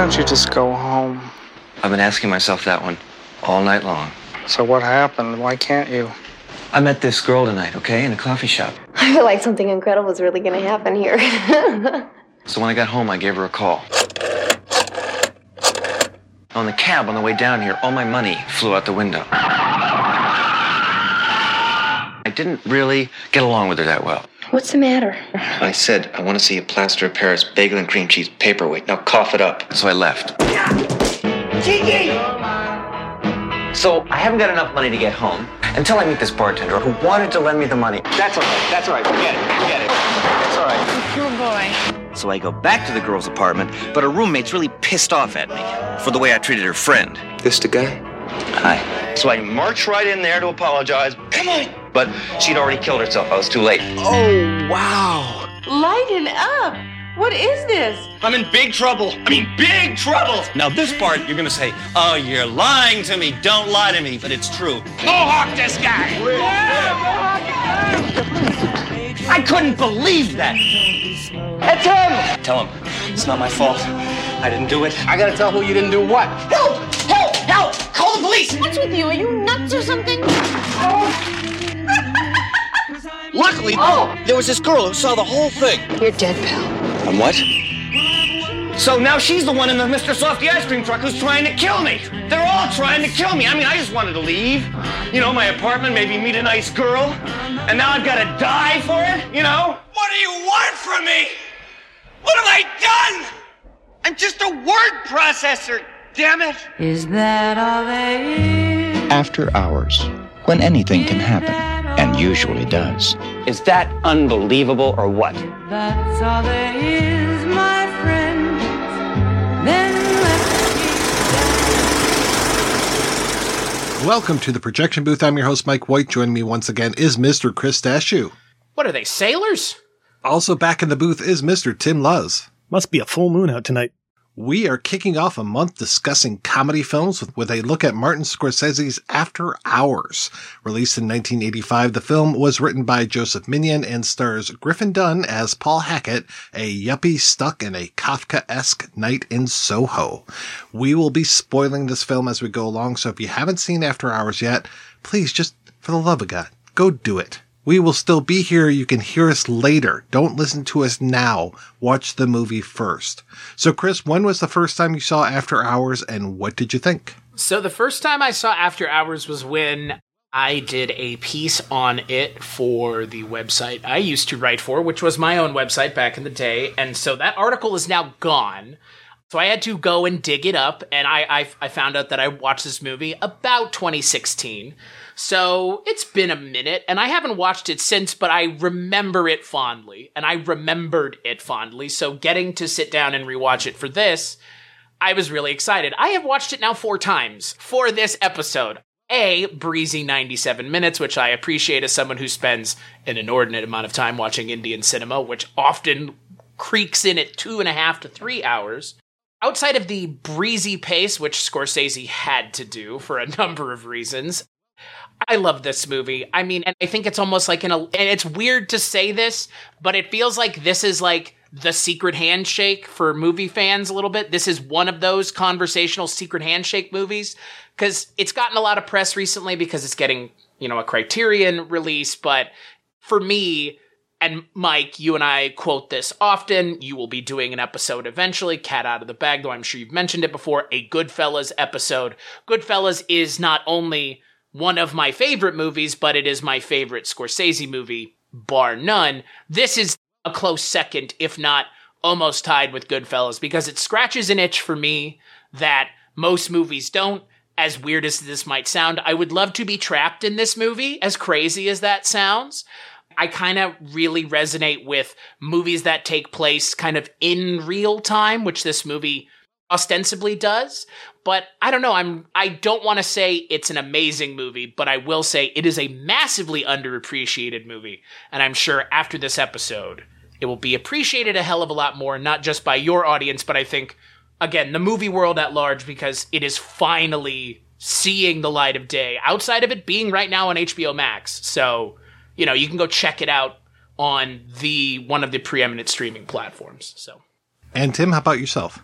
Don't you just go home? I've been asking myself that one all night long. So what happened? Why can't you? I met this girl tonight, okay, in a coffee shop. I feel like something incredible is really going to happen here. So when I got home, I gave her a call. On the cab on the way down here, all my money flew out the window. I didn't really get along with her that well. What's the matter? I said, I want to see a plaster of Paris bagel and cream cheese paperweight. Now cough it up. So I left. So I haven't got enough money to get home until I meet this bartender who wanted to lend me the money. That's all right. That's all right. Forget it. Forget it. That's all right. Poor boy. So I go back to the girl's apartment, but her roommate's really pissed off at me for the way I treated her friend. This the guy? Hi. So I marched right in there to apologize. Come on. But she'd already killed herself. I was too late. Oh, wow. Lighten up. What is this? I'm in big trouble. I mean, big trouble. Now, this part, you're gonna say, Oh, you're lying to me. Don't lie to me. But it's true. Mohawk this guy. I couldn't believe that. It's him! Tell him, it's not my fault. I didn't do it. I gotta tell who you didn't do what. Help! Help! Help! Call police! What's with you? Are you nuts or something? Luckily, oh, there was this girl who saw the whole thing. You're dead, pal. And what? So now she's the one in the Mr. Softy ice cream truck who's trying to kill me. They're all trying to kill me. I mean, I just wanted to leave. You know, my apartment, maybe meet a nice girl. And now I've got to die for it, you know? What do you want from me? What have I done? I'm just a word processor. Damn it. Is that all there is? After Hours, when anything can happen, and usually does. Is that unbelievable or what? That's all there is, my friends. Then let's Welcome to the projection booth. I'm your host, Mike White. Joining me once again is Mr. Chris Stachiw. What are they, sailors? Also back in the booth is Mr. Tim Luz. Must be a full moon out tonight. We are kicking off a month discussing comedy films with, with a look at Martin Scorsese's After Hours. Released in 1985, the film was written by Joseph Minion and stars Griffin Dunne as Paul Hackett, a yuppie stuck in a Kafka-esque night in Soho. We will be spoiling this film as we go along, so if you haven't seen After Hours yet, please just, for the love of God, go do it. We will still be here. You can hear us later. Don't listen to us now. Watch the movie first. So, Chris, when was the first time you saw After Hours and what did you think? So the first time I saw After Hours was when I did a piece on it for the website I used to write for, which was my own website back in the day. And so that article is now gone. So I had to go and dig it up, and I, I, I found out that I watched this movie about 2016. So it's been a minute, and I haven't watched it since, but I remember it fondly, and I remembered it fondly. So getting to sit down and rewatch it for this, I was really excited. I have watched it now four times for this episode. A breezy 97 minutes, which I appreciate as someone who spends an inordinate amount of time watching Indian cinema, which often creaks in at two and a half to three hours. Outside of the breezy pace, which Scorsese had to do for a number of reasons, I love this movie. I mean, and I think it's almost like an, and it's weird to say this, but it feels like this is like the secret handshake for movie fans a little bit. This is one of those conversational secret handshake movies because it's gotten a lot of press recently because it's getting, you know, a criterion release. But for me, and Mike, you and I quote this often. You will be doing an episode eventually, cat out of the bag, though I'm sure you've mentioned it before, a Goodfellas episode. Goodfellas is not only one of my favorite movies, but it is my favorite Scorsese movie, bar none. This is a close second, if not almost tied with Goodfellas, because it scratches an itch for me that most movies don't. As weird as this might sound, I would love to be trapped in this movie, as crazy as that sounds. I kind of really resonate with movies that take place kind of in real time, which this movie ostensibly does. But I don't know. I'm I don't want to say it's an amazing movie, but I will say it is a massively underappreciated movie. And I'm sure after this episode, it will be appreciated a hell of a lot more, not just by your audience, but I think again, the movie world at large because it is finally seeing the light of day outside of it being right now on HBO Max. So, you know, you can go check it out on the one of the preeminent streaming platforms. So, And Tim, how about yourself?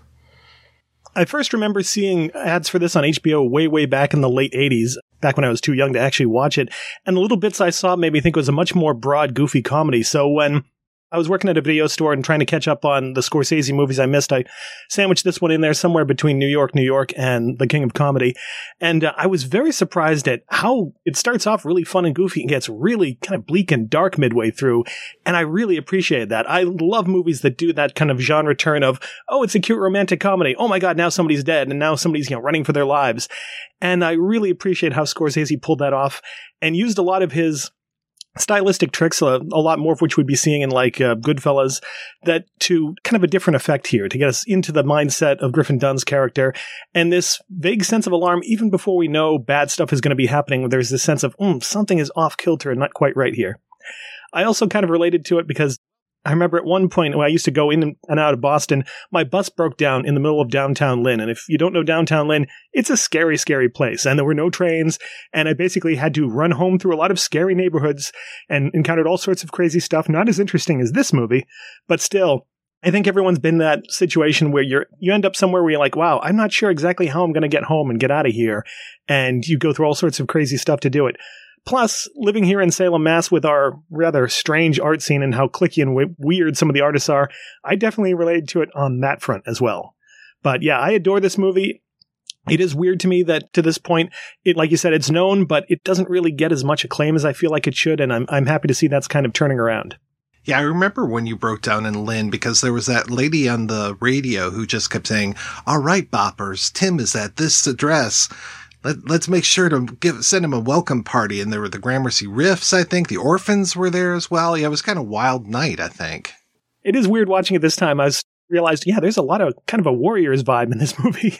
I first remember seeing ads for this on HBO way, way back in the late 80s, back when I was too young to actually watch it. And the little bits I saw made me think it was a much more broad, goofy comedy. So when I was working at a video store and trying to catch up on the Scorsese movies I missed. I sandwiched this one in there somewhere between New York, New York, and The King of Comedy. And uh, I was very surprised at how it starts off really fun and goofy and gets really kind of bleak and dark midway through. And I really appreciated that. I love movies that do that kind of genre turn of, oh, it's a cute romantic comedy. Oh my God, now somebody's dead and now somebody's, you know, running for their lives. And I really appreciate how Scorsese pulled that off and used a lot of his stylistic tricks, a, a, lot more of which we'd be seeing in like uh, Goodfellas, that to kind of a different effect here to get us into the mindset of Griffin Dunne's character and this vague sense of alarm even before we know bad stuff is going to be happening. There's this sense of mm, something is off kilter and not quite right here. I also kind of related to it because I remember at one point when I used to go in and out of Boston, my bus broke down in the middle of downtown Lynn. And if you don't know downtown Lynn, it's a scary, scary place. And there were no trains. And I basically had to run home through a lot of scary neighborhoods and encountered all sorts of crazy stuff. Not as interesting as this movie, but still, I think everyone's been that situation where you're you end up somewhere where you're like, wow, I'm not sure exactly how I'm going to get home and get out of here, and you go through all sorts of crazy stuff to do it. Plus, living here in Salem, Mass, with our rather strange art scene and how cliquey and w- weird some of the artists are, I definitely related to it on that front as well. But yeah, I adore this movie. It is weird to me that to this point, it like you said, it's known, but it doesn't really get as much acclaim as I feel like it should, and I'm I'm happy to see that's kind of turning around. Yeah, I remember when you broke down in Lynn because there was that lady on the radio who just kept saying, "All right, boppers, Tim is at this address." Let, let's make sure to give send him a welcome party. And there were the Gramercy Riffs, I think. The Orphans were there as well. Yeah, it was kind of wild night, I think. It is weird watching it this time. I was realized, yeah, there's a lot of kind of a Warriors vibe in this movie.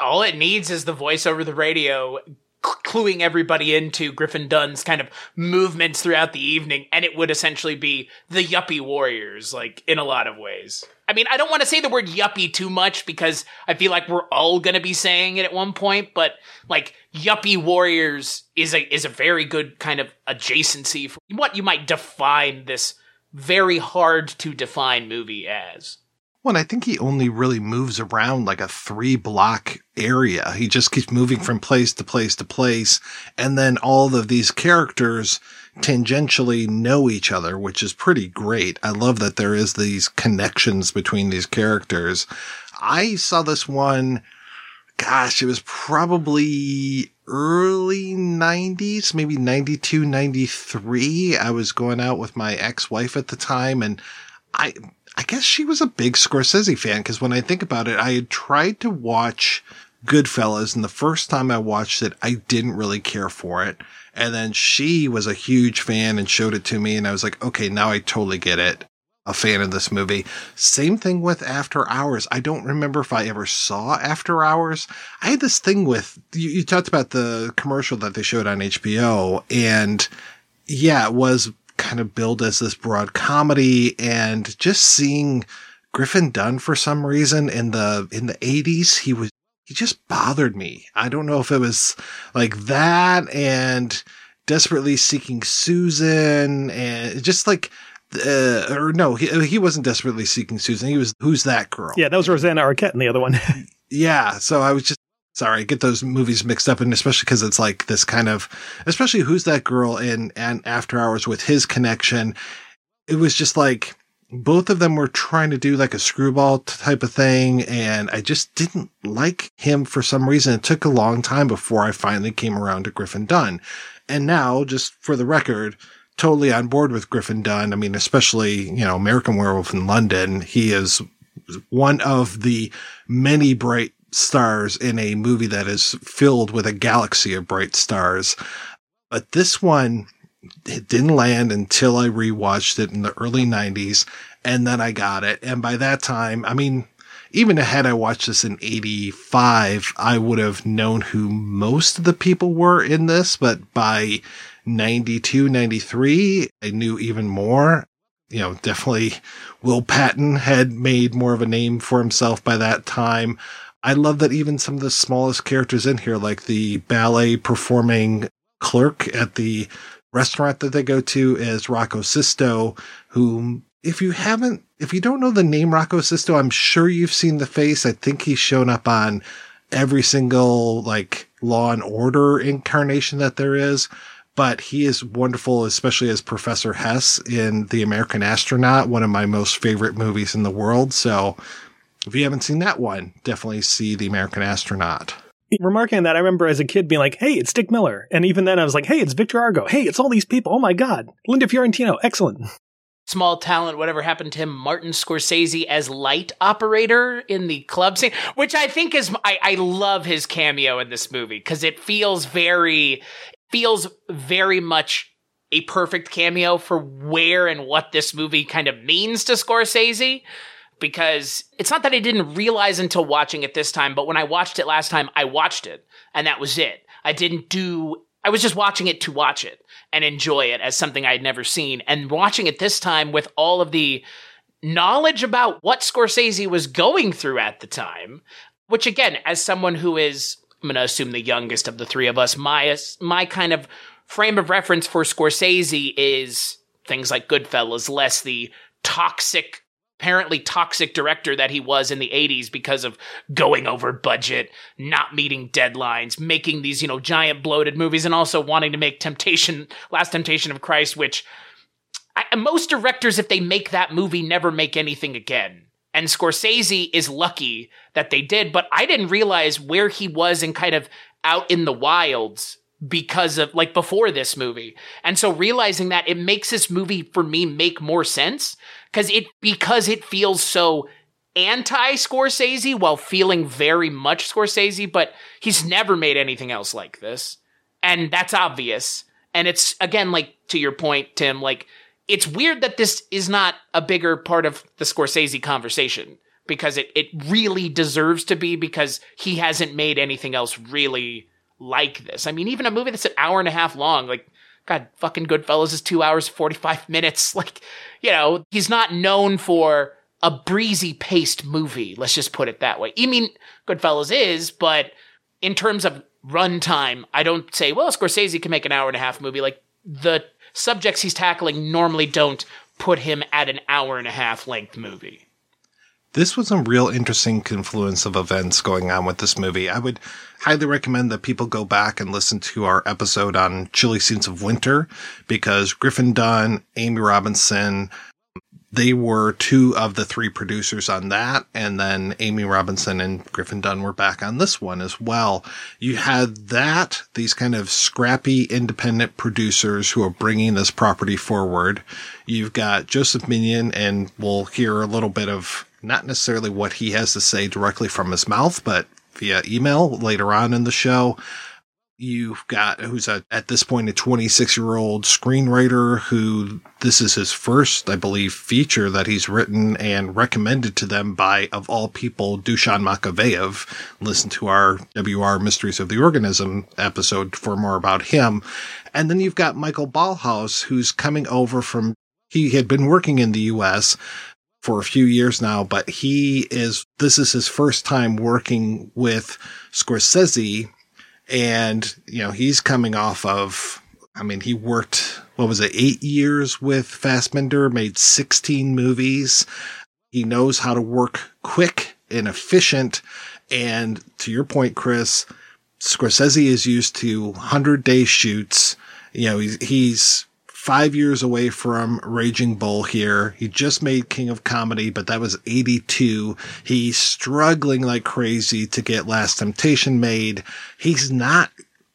All it needs is the voice over the radio cluing everybody into Griffin Dunne's kind of movements throughout the evening, and it would essentially be the yuppie warriors, like in a lot of ways. I mean, I don't want to say the word yuppie too much because I feel like we're all going to be saying it at one point, but like yuppie warriors is a is a very good kind of adjacency for what you might define this very hard to define movie as. Well, I think he only really moves around like a three block area. He just keeps moving from place to place to place. And then all of these characters tangentially know each other, which is pretty great. I love that there is these connections between these characters. I saw this one, gosh, it was probably early 90s, maybe 92, 93. I was going out with my ex-wife at the time and I, I guess she was a big Scorsese fan because when I think about it, I had tried to watch Goodfellas, and the first time I watched it, I didn't really care for it. And then she was a huge fan and showed it to me, and I was like, okay, now I totally get it. A fan of this movie. Same thing with After Hours. I don't remember if I ever saw After Hours. I had this thing with, you, you talked about the commercial that they showed on HBO, and yeah, it was kind of billed as this broad comedy and just seeing Griffin Dunne for some reason in the in the 80s he was he just bothered me. I don't know if it was like that and desperately seeking Susan and just like uh, or no, he, he wasn't desperately seeking Susan. He was who's that girl? Yeah, that was Rosanna Arquette in the other one. yeah, so I was just sorry, I get those movies mixed up, and especially because it's like this kind of, especially who's that girl in and After Hours with his connection. It was just like both of them were trying to do like a screwball type of thing, and I just didn't like him for some reason. It took a long time before I finally came around to Griffin Dunne, and now, just for the record. Totally on board with Griffin Dunne. I mean, especially, you know, American Werewolf in London. He is one of the many bright stars in a movie that is filled with a galaxy of bright stars. But this one, it didn't land until I rewatched it in the early 90s and then I got it. And by that time, I mean, even had I watched this in 85, I would have known who most of the people were in this, but by 92, 93, I knew even more. You know, definitely Will Patton had made more of a name for himself by that time. I love that even some of the smallest characters in here, like the ballet performing clerk at the restaurant that they go to is Rocco Sisto, who if you haven't, if you don't know the name Rocco Sisto, I'm sure you've seen the face. I think he's shown up on every single like Law and Order incarnation that there is. But he is wonderful, especially as Professor Hess in The American Astronaut, one of my most favorite movies in the world. So if you haven't seen that one, definitely see The American Astronaut. Remarking on that, I remember as a kid being like, hey, it's Dick Miller. And even then I was like, hey, it's Victor Argo. Hey, it's all these people. Oh my God. Linda Fiorentino. Excellent. small talent, whatever happened to him, Martin Scorsese as light operator in the club scene, which I think is, I, I love his cameo in this movie because it feels very, feels very much a perfect cameo for where and what this movie kind of means to Scorsese. Because it's not that I didn't realize until watching it this time, but when I watched it last time, I watched it and that was it. I didn't do, I was just watching it to watch it and enjoy it as something I had never seen. And watching it this time with all of the knowledge about what Scorsese was going through at the time, which again, as someone who is, I'm going to assume the youngest of the three of us, my, my kind of frame of reference for Scorsese is things like Goodfellas, less the toxic apparently toxic director that he was in the 80s because of going over budget, not meeting deadlines, making these, you know, giant bloated movies and also wanting to make Temptation, Last Temptation of Christ, which I, most directors, if they make that movie, never make anything again. And Scorsese is lucky that they did, but I didn't realize where he was and kind of out in the wilds because of like before this movie. And so realizing that it makes this movie for me make more sense because it because it feels so anti Scorsese while feeling very much Scorsese, but he's never made anything else like this. And that's obvious. And it's again like to your point, Tim, like it's weird that this is not a bigger part of the Scorsese conversation because it, it really deserves to be because he hasn't made anything else really like this. I mean, even a movie that's an hour and a half long, like, God, fucking Goodfellas is two hours, 45 minutes. Like, you know, he's not known for a breezy paced movie. Let's just put it that way. I mean, Goodfellas is, but in terms of runtime, I don't say, well, Scorsese can make an hour and a half movie. Like, the subjects he's tackling normally don't put him at an hour and a half length movie this was a real interesting confluence of events going on with this movie. I would highly recommend that people go back and listen to our episode on Chilly Scenes of Winter because Griffin Dunne, Amy Robinson, they were two of the three producers on that. And then Amy Robinson and Griffin Dunne were back on this one as well. You had that, these kind of scrappy independent producers who are bringing this property forward. You've got Joseph Minion and we'll hear a little bit of not necessarily what he has to say directly from his mouth, but via email later on in the show. You've got who's a, at this point a 26 year old screenwriter who this is his first, I believe, feature that he's written and recommended to them by, of all people, Dusan Makaveyev. Listen to our WR Mysteries of the Organism episode for more about him. And then you've got Michael Ballhaus, who's coming over from, he had been working in the U.S for a few years now, but he is, this is his first time working with Scorsese. And, you know, he's coming off of, I mean, he worked, what was it, eight years with Fassbinder, made 16 movies. He knows how to work quick and efficient. And to your point, Chris, Scorsese is used to 100 day shoots. You know, he's, he's five years away from Raging Bull here. He just made King of Comedy, but that was 82. He's struggling like crazy to get Last Temptation made. He's not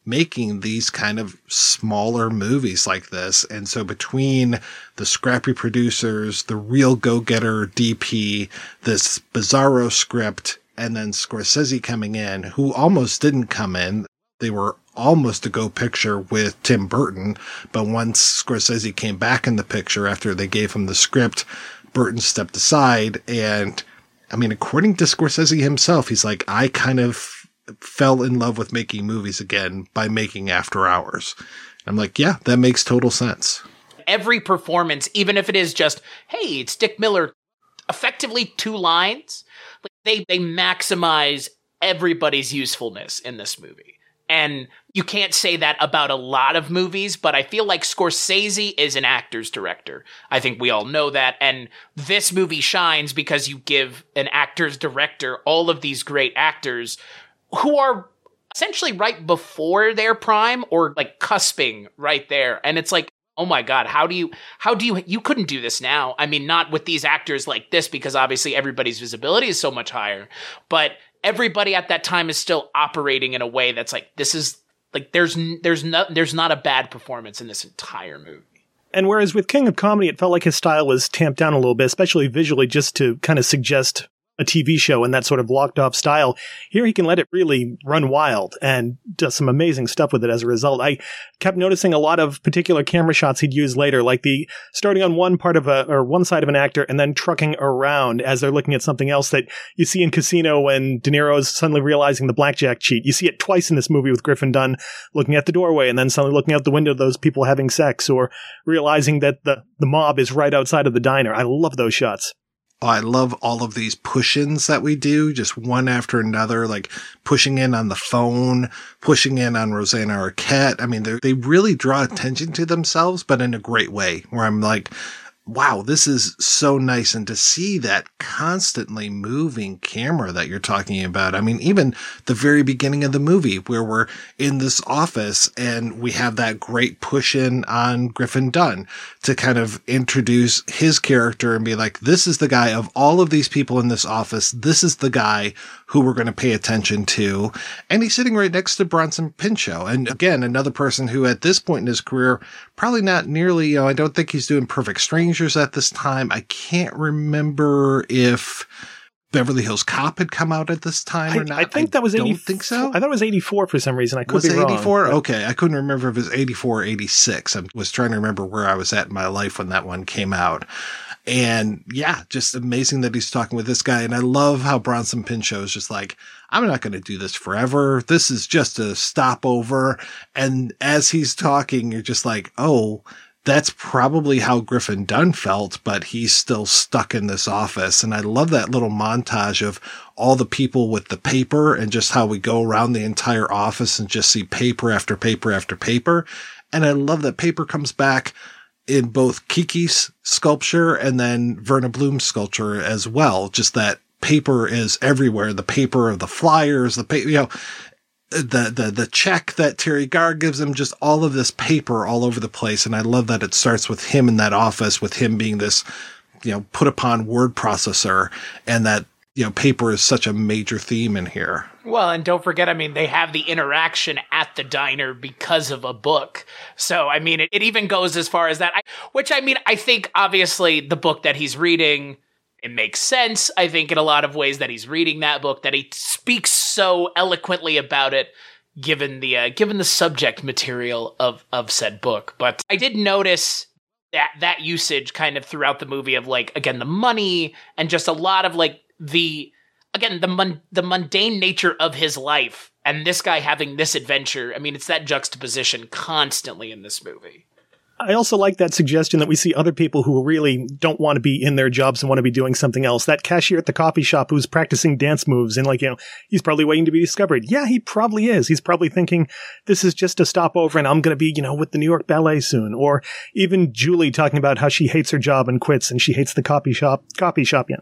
making these kind of smaller movies like this. And so between the scrappy producers, the real go-getter DP, this bizarro script, and then Scorsese coming in, who almost didn't come in. They were almost a go picture with Tim Burton, but once Scorsese came back in the picture after they gave him the script, Burton stepped aside and I mean, according to Scorsese himself, he's like, I kind of fell in love with making movies again by making After Hours. I'm like, yeah, that makes total sense. Every performance, even if it is just, hey, it's Dick Miller, effectively two lines, they they maximize everybody's usefulness in this movie. And you can't say that about a lot of movies, but I feel like Scorsese is an actor's director. I think we all know that. And this movie shines because you give an actor's director all of these great actors who are essentially right before their prime or like cusping right there. And it's like, oh my god how do you how do you you couldn't do this now i mean not with these actors like this because obviously everybody's visibility is so much higher but everybody at that time is still operating in a way that's like this is like there's there's no there's not a bad performance in this entire movie. And whereas with King of Comedy, it felt like his style was tamped down a little bit, especially visually, just to kind of suggest a TV show in that sort of locked off style. Here he can let it really run wild and does some amazing stuff with it as a result. I kept noticing a lot of particular camera shots he'd use later, like the starting on one part of a, or one side of an actor and then trucking around as they're looking at something else that you see in Casino when De Niro is suddenly realizing the blackjack cheat. You see it twice in this movie with Griffin Dunne looking at the doorway and then suddenly looking out the window those people having sex or realizing that the, the mob is right outside of the diner. I love those shots. I love all of these push-ins that we do, just one after another, like pushing in on the phone, pushing in on Rosanna Arquette. I mean, they really draw attention to themselves, but in a great way. Where I'm like, wow, this is so nice, and to see that constantly moving camera that you're talking about. I mean, even the very beginning of the movie where we're in this office and we have that great push in on Griffin Dunne to kind of introduce his character and be like, this is the guy of all of these people in this office. This is the guy who we're going to pay attention to. And he's sitting right next to Bronson Pinchot. And again, another person who at this point in his career, probably not nearly, you know, I don't think he's doing Perfect Strangers at this time. I can't remember if Beverly Hills Cop had come out at this time I, or not. I think that was don't 84. think so. I thought it was 84 for some reason. I could was be it wrong. 84? Okay. I couldn't remember if it was 84 or 86. I was trying to remember where I was at in my life when that one came out. And yeah, just amazing that he's talking with this guy. And I love how Bronson Pinchot is just like, I'm not going to do this forever. This is just a stopover. And as he's talking, you're just like, oh, that's probably how Griffin Dunne felt, but he's still stuck in this office. And I love that little montage of all the people with the paper and just how we go around the entire office and just see paper after paper after paper. And I love that paper comes back in both Kiki's sculpture and then Verna Bloom's sculpture as well. Just that paper is everywhere. The paper of the flyers, the paper, you know, the, the, the check that Teri Garr gives him, just all of this paper all over the place. And I love that it starts with him in that office, with him being this, you know, put upon word processor and that, you know, paper is such a major theme in here. Well, and don't forget, I mean, they have the interaction at the diner because of a book. So, I mean, it, it even goes as far as that, I, which I mean, I think obviously the book that he's reading, it makes sense. I think in a lot of ways that he's reading that book, that he speaks so eloquently about it, given the uh, given the subject material of of said book. But I did notice that that usage kind of throughout the movie of like again the money and just a lot of like the again the mun- the mundane nature of his life and this guy having this adventure i mean it's that juxtaposition constantly in this movie I also like that suggestion that we see other people who really don't want to be in their jobs and want to be doing something else. That cashier at the coffee shop who's practicing dance moves and like, you know, he's probably waiting to be discovered. Yeah, he probably is. He's probably thinking this is just a stopover and I'm going to be, you know, with the New York Ballet soon. Or even Julie talking about how she hates her job and quits and she hates the coffee shop, coffee shop, yeah.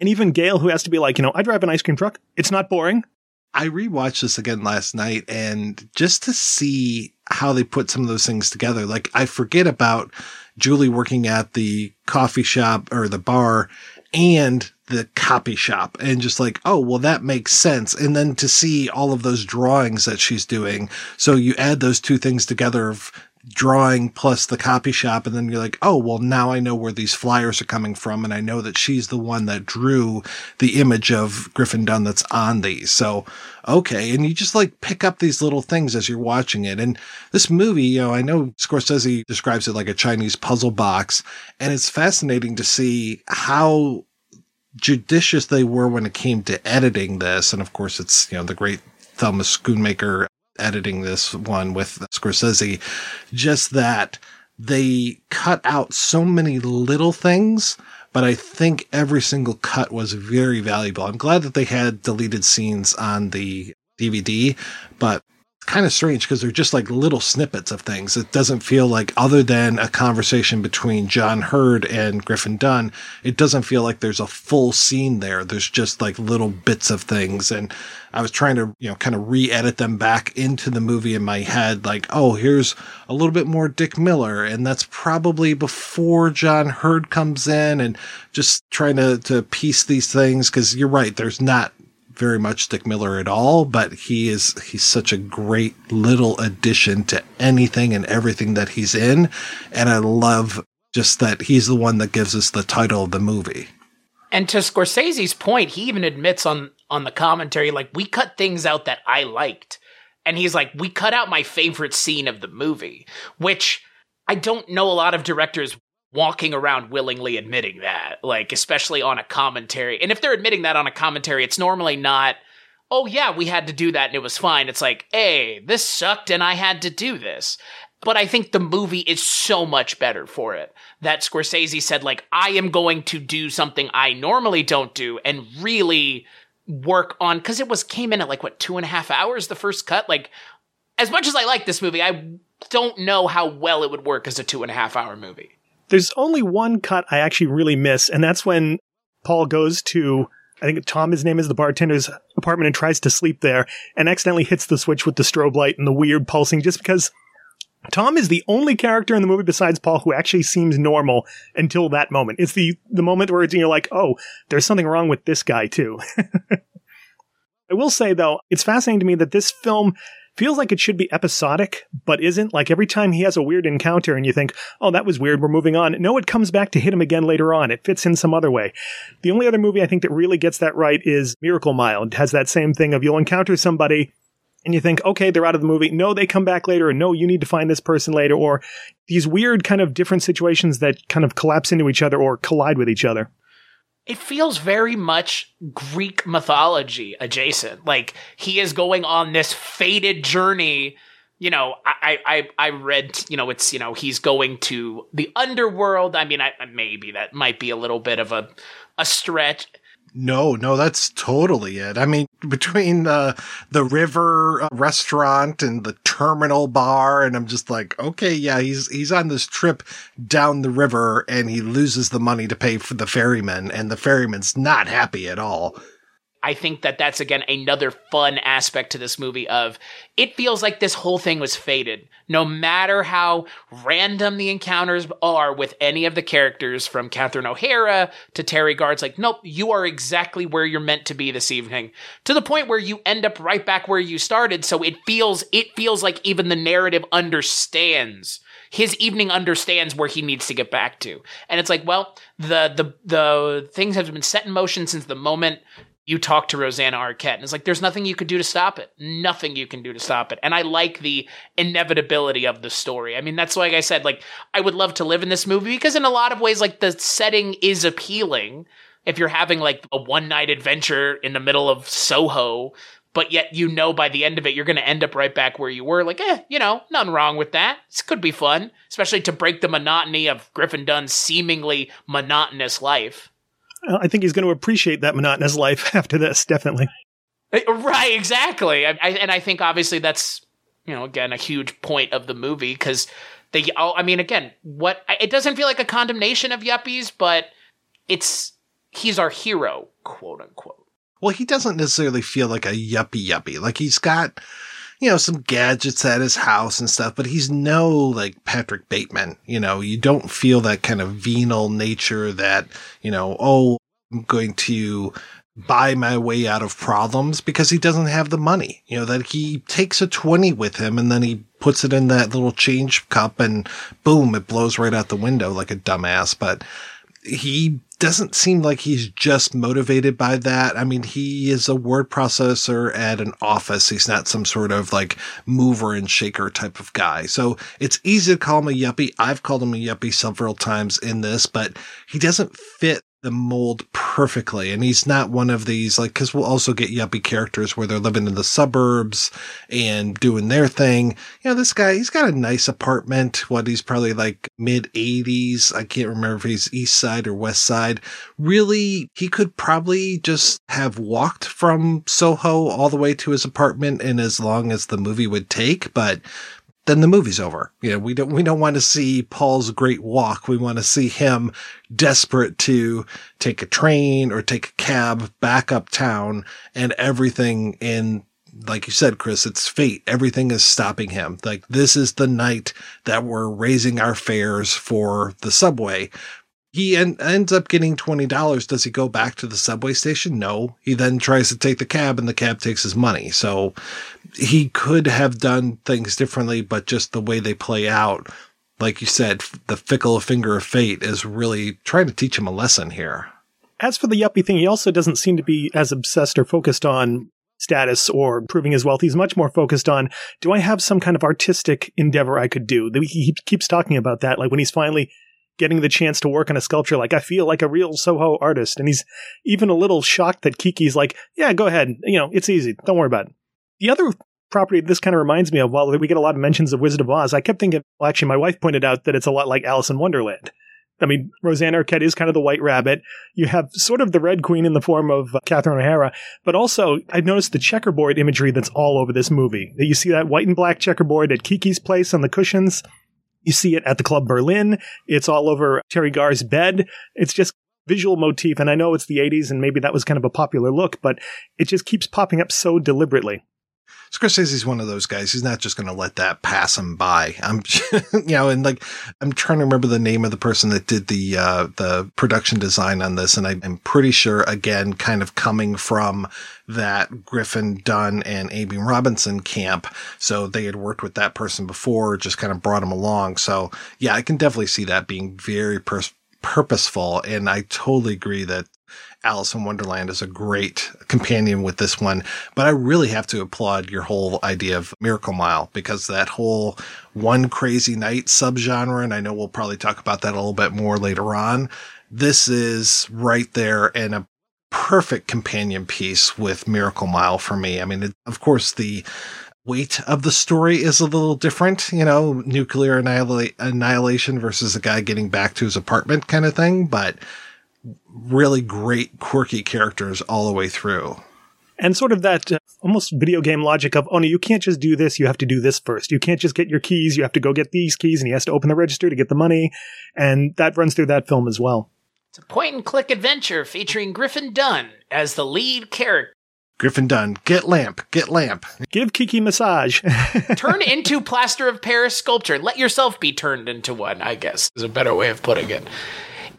And even Gail who has to be like, you know, I drive an ice cream truck. It's not boring. I rewatched this again last night and just to see how they put some of those things together. Like I forget about Julie working at the coffee shop or the bar and the copy shop and just like, oh, well, that makes sense. And then to see all of those drawings that she's doing. So you add those two things together of drawing plus the copy shop. And then you're like, oh, well, now I know where these flyers are coming from. And I know that she's the one that drew the image of Griffin Dunne that's on these. So, okay. And you just like pick up these little things as you're watching it. And this movie, you know, I know Scorsese describes it like a Chinese puzzle box. And it's fascinating to see how judicious they were when it came to editing this. And of course, it's, you know, the great Thelma Schoonmaker editing this one with Scorsese, just that they cut out so many little things, but I think every single cut was very valuable. I'm glad that they had deleted scenes on the DVD, but kind of strange because they're just like little snippets of things. It doesn't feel like, other than a conversation between John Heard and Griffin Dunne, it doesn't feel like there's a full scene there. There's just like little bits of things. And I was trying to, you know, kind of re edit them back into the movie in my head. Like, oh, here's a little bit more Dick Miller. And that's probably before John Heard comes in and just trying to, to piece these things. Cause you're right. There's not very much Dick Miller at all, but he is he's such a great little addition to anything and everything that he's in, and I love just that he's the one that gives us the title of the movie. And to Scorsese's point, he even admits on on the commentary like we cut things out that I liked. And he's like we cut out my favorite scene of the movie, which I don't know a lot of directors walking around willingly admitting that, like, especially on a commentary. And if they're admitting that on a commentary, it's normally not, oh, yeah, we had to do that and it was fine. It's like, hey, this sucked and I had to do this. But I think the movie is so much better for it that Scorsese said, like, I am going to do something I normally don't do and really work on, because it was came in at like, what, two and a half hours, the first cut? Like, as much as I like this movie, I don't know how well it would work as a two and a half hour movie. There's only one cut I actually really miss, and that's when Paul goes to, I think Tom, his name is the bartender's apartment and tries to sleep there and accidentally hits the switch with the strobe light and the weird pulsing just because Tom is the only character in the movie besides Paul who actually seems normal until that moment. It's the, the moment where you're like, oh, there's something wrong with this guy too. I will say though, it's fascinating to me that this film feels like it should be episodic, but isn't. Like every time he has a weird encounter and you think, oh, that was weird, we're moving on. No, it comes back to hit him again later on. It fits in some other way. The only other movie I think that really gets that right is Miracle Mile. It has that same thing of you'll encounter somebody and you think, okay, they're out of the movie. No, they come back later, and no, you need to find this person later, or these weird kind of different situations that kind of collapse into each other or collide with each other it feels very much Greek mythology adjacent. Like he is going on this fated journey. You know, I, I, I read, you know, it's, you know, he's going to the underworld. I mean, I, maybe that might be a little bit of a, a stretch. No, no, that's totally it. I mean, between the the river uh, restaurant and the terminal bar, and I'm just like, okay, yeah, he's he's on this trip down the river, and he loses the money to pay for the ferryman, and the ferryman's not happy at all. I think that that's again another fun aspect to this movie of it feels like this whole thing was fated. No matter how random the encounters are with any of the characters from Catherine O'Hara to Teri Garr's like, nope, you are exactly where you're meant to be this evening. To the point where you end up right back where you started. So it feels, it feels like even the narrative understands his evening understands where he needs to get back to. And it's like, well, the the the things have been set in motion since the moment you talk to Rosanna Arquette, and it's like there's nothing you could do to stop it. Nothing you can do to stop it. And I like the inevitability of the story. I mean, that's like I said, like I would love to live in this movie because in a lot of ways, like the setting is appealing. If you're having like a one night adventure in the middle of Soho, but yet you know by the end of it you're going to end up right back where you were. Like, eh, you know, nothing wrong with that. This could be fun, especially to break the monotony of Griffin Dunne's seemingly monotonous life. I think he's going to appreciate that monotonous life after this, definitely. Uh, right, exactly. I, I, and I think obviously that's, you know, again, a huge point of the movie because they, oh, I mean, again, what, it doesn't feel like a condemnation of yuppies, but it's, he's our hero, quote unquote. Well, he doesn't necessarily feel like a yuppie yuppie. Like he's got, you know, some gadgets at his house and stuff, but he's no like Patrick Bateman. You know, you don't feel that kind of venal nature that, you know, oh, I'm going to buy my way out of problems because he doesn't have the money. You know, that he takes a 20 with him and then he puts it in that little change cup and boom, it blows right out the window like a dumbass. But he doesn't seem like he's just motivated by that. I mean, he is a word processor at an office. He's not some sort of like mover and shaker type of guy. So it's easy to call him a yuppie. I've called him a yuppie several times in this, but he doesn't fit the mold perfectly. And he's not one of these, like, cause we'll also get yuppie characters where they're living in the suburbs and doing their thing. You know, this guy, he's got a nice apartment. What he's probably like mid eighties. I can't remember if he's east side or west side. Really, he could probably just have walked from Soho all the way to his apartment in as long as the movie would take. But then the movie's over. You know, we don't, we don't want to see Paul's great walk. We want to see him desperate to take a train or take a cab back uptown and everything in, like you said, Chris, it's fate. Everything is stopping him. Like this is the night that we're raising our fares for the subway. He en- ends up getting $20. Does he go back to the subway station? No. He then tries to take the cab and the cab takes his money. So he could have done things differently, but just the way they play out, like you said, the fickle finger of fate is really trying to teach him a lesson here. As for the yuppie thing, he also doesn't seem to be as obsessed or focused on status or proving his wealth. He's much more focused on, do I have some kind of artistic endeavor I could do? He keeps talking about that. Like when he's finally getting the chance to work on a sculpture, like I feel like a real Soho artist. And he's even a little shocked that Kiki's like, yeah, go ahead. You know, it's easy. Don't worry about it. The other property this kind of reminds me of, while we get a lot of mentions of Wizard of Oz, I kept thinking, well, actually, my wife pointed out that it's a lot like Alice in Wonderland. I mean, Rosanna Arquette is kind of the white rabbit. You have sort of the Red Queen in the form of uh, Catherine O'Hara, but also I've noticed the checkerboard imagery that's all over this movie. You see that white and black checkerboard at Kiki's place on the cushions. You see it at the Club Berlin. It's all over Teri Garr's bed. It's just visual motif. And I know it's the 80s and maybe that was kind of a popular look, but it just keeps popping up so deliberately. Scorsese's one of those guys. He's not just going to let that pass him by. I'm, you know, and like I'm trying to remember the name of the person that did the uh, the production design on this, and I, I'm pretty sure again, kind of coming from that Griffin Dunne and Amy Robinson camp. So they had worked with that person before, just kind of brought him along. So yeah, I can definitely see that being very pers- purposeful, and I totally agree that Alice in Wonderland is a great companion with this one, but I really have to applaud your whole idea of Miracle Mile because that whole one crazy night subgenre, and I know we'll probably talk about that a little bit more later on. This is right there and a perfect companion piece with Miracle Mile for me. I mean, it, of course, the weight of the story is a little different, you know, nuclear annihila- annihilation versus a guy getting back to his apartment kind of thing, but really great, quirky characters all the way through. And sort of that uh, almost video game logic of, oh no, you can't just do this, you have to do this first. You can't just get your keys, you have to go get these keys, and he has to open the register to get the money. And that runs through that film as well. It's a point and click adventure featuring Griffin Dunne as the lead character. Griffin Dunne, get lamp, get lamp. Give Kiki massage. Turn into plaster of Paris sculpture. Let yourself be turned into one, I guess, is a better way of putting it.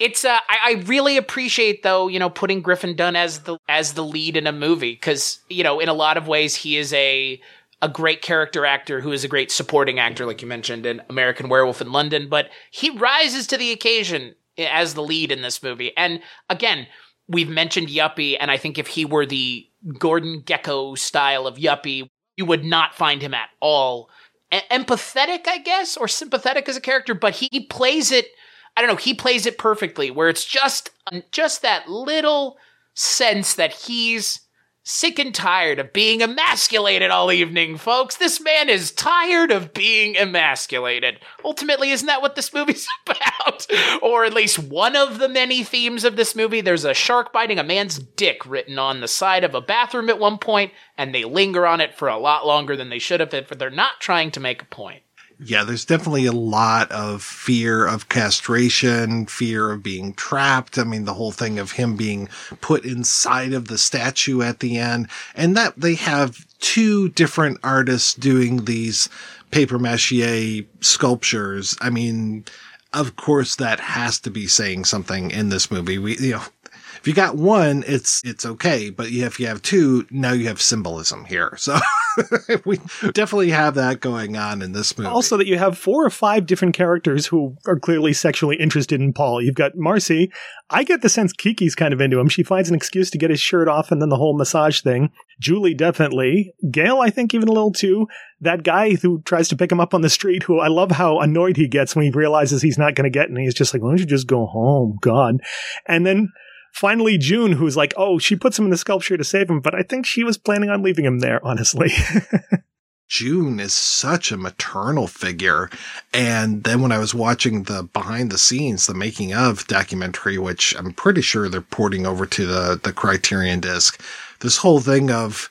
It's uh, I, I really appreciate though, you know, putting Griffin Dunne as the as the lead in a movie because you know, in a lot of ways, he is a a great character actor who is a great supporting actor, like you mentioned in American Werewolf in London, but he rises to the occasion as the lead in this movie. And again, we've mentioned Yuppie, and I think if he were the Gordon Gekko style of Yuppie, you would not find him at all empathetic, I guess, or sympathetic as a character, but he plays it I don't know, he plays it perfectly where it's just just that little sense that he's sick and tired of being emasculated all evening, folks. This man is tired of being emasculated. Ultimately, isn't that what this movie's about? or at least one of the many themes of this movie. There's a shark biting a man's dick written on the side of a bathroom at one point, and they linger on it for a lot longer than they should have if they're not trying to make a point yeah, there's definitely a lot of fear of castration, fear of being trapped. I mean, the whole thing of him being put inside of the statue at the end and that they have two different artists doing these paper mache sculptures. I mean, of course that has to be saying something in this movie. We, you know, If you got one, it's it's okay, but if you have two, now you have symbolism here. So we definitely have that going on in this movie. Also, that you have four or five different characters who are clearly sexually interested in Paul. You've got Marcy. I get the sense Kiki's kind of into him. She finds an excuse to get his shirt off and then the whole massage thing. Julie, definitely. Gail, I think, even a little too. That guy who tries to pick him up on the street, who I love how annoyed he gets when he realizes he's not going to get, and he's just like, why don't you just go home? God. And then finally June, who's like, oh, she puts him in the sculpture to save him, but I think she was planning on leaving him there, honestly. June is such a maternal figure. And then when I was watching the behind the scenes, the making of documentary, which I'm pretty sure they're porting over to the, the Criterion disc, this whole thing of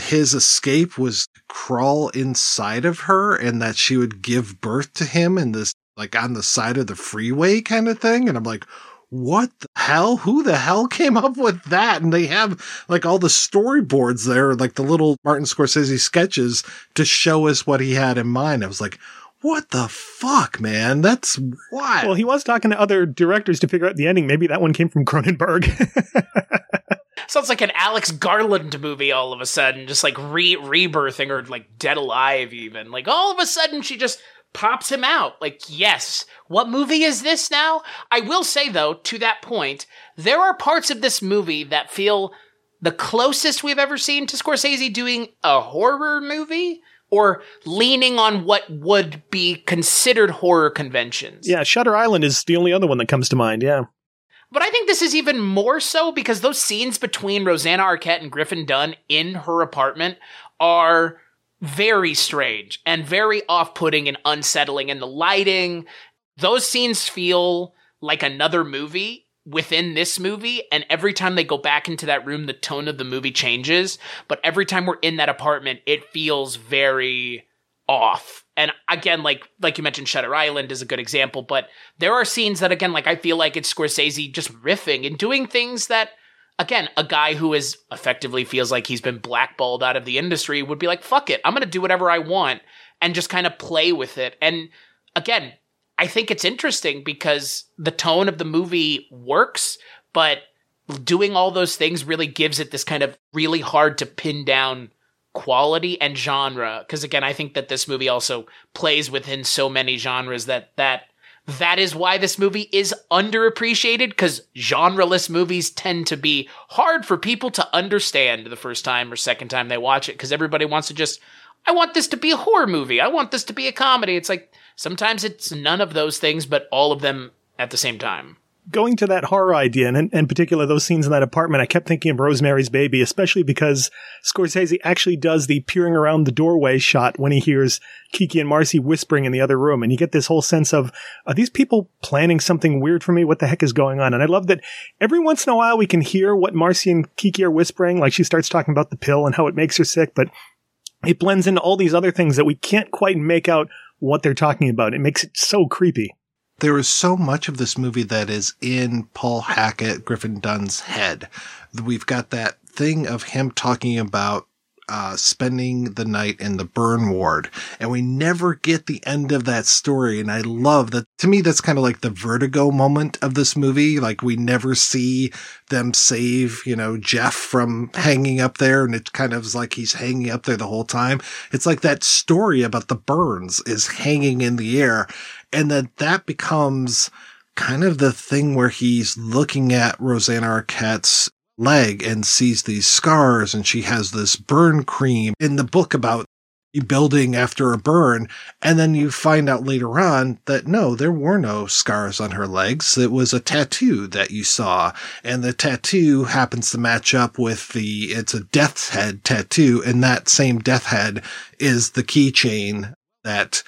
his escape was crawl inside of her and that she would give birth to him in this like on the side of the freeway kind of thing. And I'm like, what the hell? Who the hell came up with that? And they have like all the storyboards there, like the little Martin Scorsese sketches to show us what he had in mind. I was like, what the fuck, man? That's wild. well, he was talking to other directors to figure out the ending. Maybe that one came from Cronenberg. Sounds like an Alex Garland movie all of a sudden, just like re rebirthing or like Dead Alive, even. Like all of a sudden, she just pops him out. Like, yes, what movie is this now? I will say, though, to that point, there are parts of this movie that feel the closest we've ever seen to Scorsese doing a horror movie or leaning on what would be considered horror conventions. yeah, Shutter Island is the only other one that comes to mind. Yeah. But I think this is even more so because those scenes between Rosanna Arquette and Griffin Dunne in her apartment are very strange and very off putting and unsettling. And the lighting, those scenes feel like another movie within this movie. And every time they go back into that room, the tone of the movie changes. But every time we're in that apartment, it feels very off. And again, like like you mentioned, Shutter Island is a good example, but there are scenes that again, like I feel like it's Scorsese just riffing and doing things that again, a guy who is effectively feels like he's been blackballed out of the industry would be like, fuck it, I'm gonna do whatever I want and just kind of play with it. And again, I think it's interesting because the tone of the movie works, but doing all those things really gives it this kind of really hard to pin down quality and genre because again i think that this movie also plays within so many genres that that that is why this movie is underappreciated because genreless movies tend to be hard for people to understand the first time or second time they watch it because everybody wants to just i want this to be a horror movie. I want this to be a comedy. It's like sometimes it's none of those things but all of them at the same time going to that horror idea, and in, particular those scenes in that apartment, I kept thinking of Rosemary's Baby, especially because Scorsese actually does the peering around the doorway shot when he hears Kiki and Marcy whispering in the other room, and you get this whole sense of are these people planning something weird for me? What the heck is going on? And I love that every once in a while we can hear what Marcy and Kiki are whispering, like she starts talking about the pill and how it makes her sick, but it blends into all these other things that we can't quite make out what they're talking about. It makes it so creepy there is so much of this movie that is in Paul Hackett, Griffin Dunne's head. We've got that thing of him talking about uh, spending the night in the burn ward, and we never get the end of that story. And I love that. To me, that's kind of like the vertigo moment of this movie. Like we never see them save, you know, Jeff from hanging up there, and it kind of is like he's hanging up there the whole time. It's like that story about the burns is hanging in the air, and then that becomes kind of the thing where he's looking at Rosanna Arquette's leg and sees these scars and she has this burn cream in the book about building after a burn. And then you find out later on that no, there were no scars on her legs. It was a tattoo that you saw. And the tattoo happens to match up with the, it's a death's head tattoo. And that same death head is the keychain that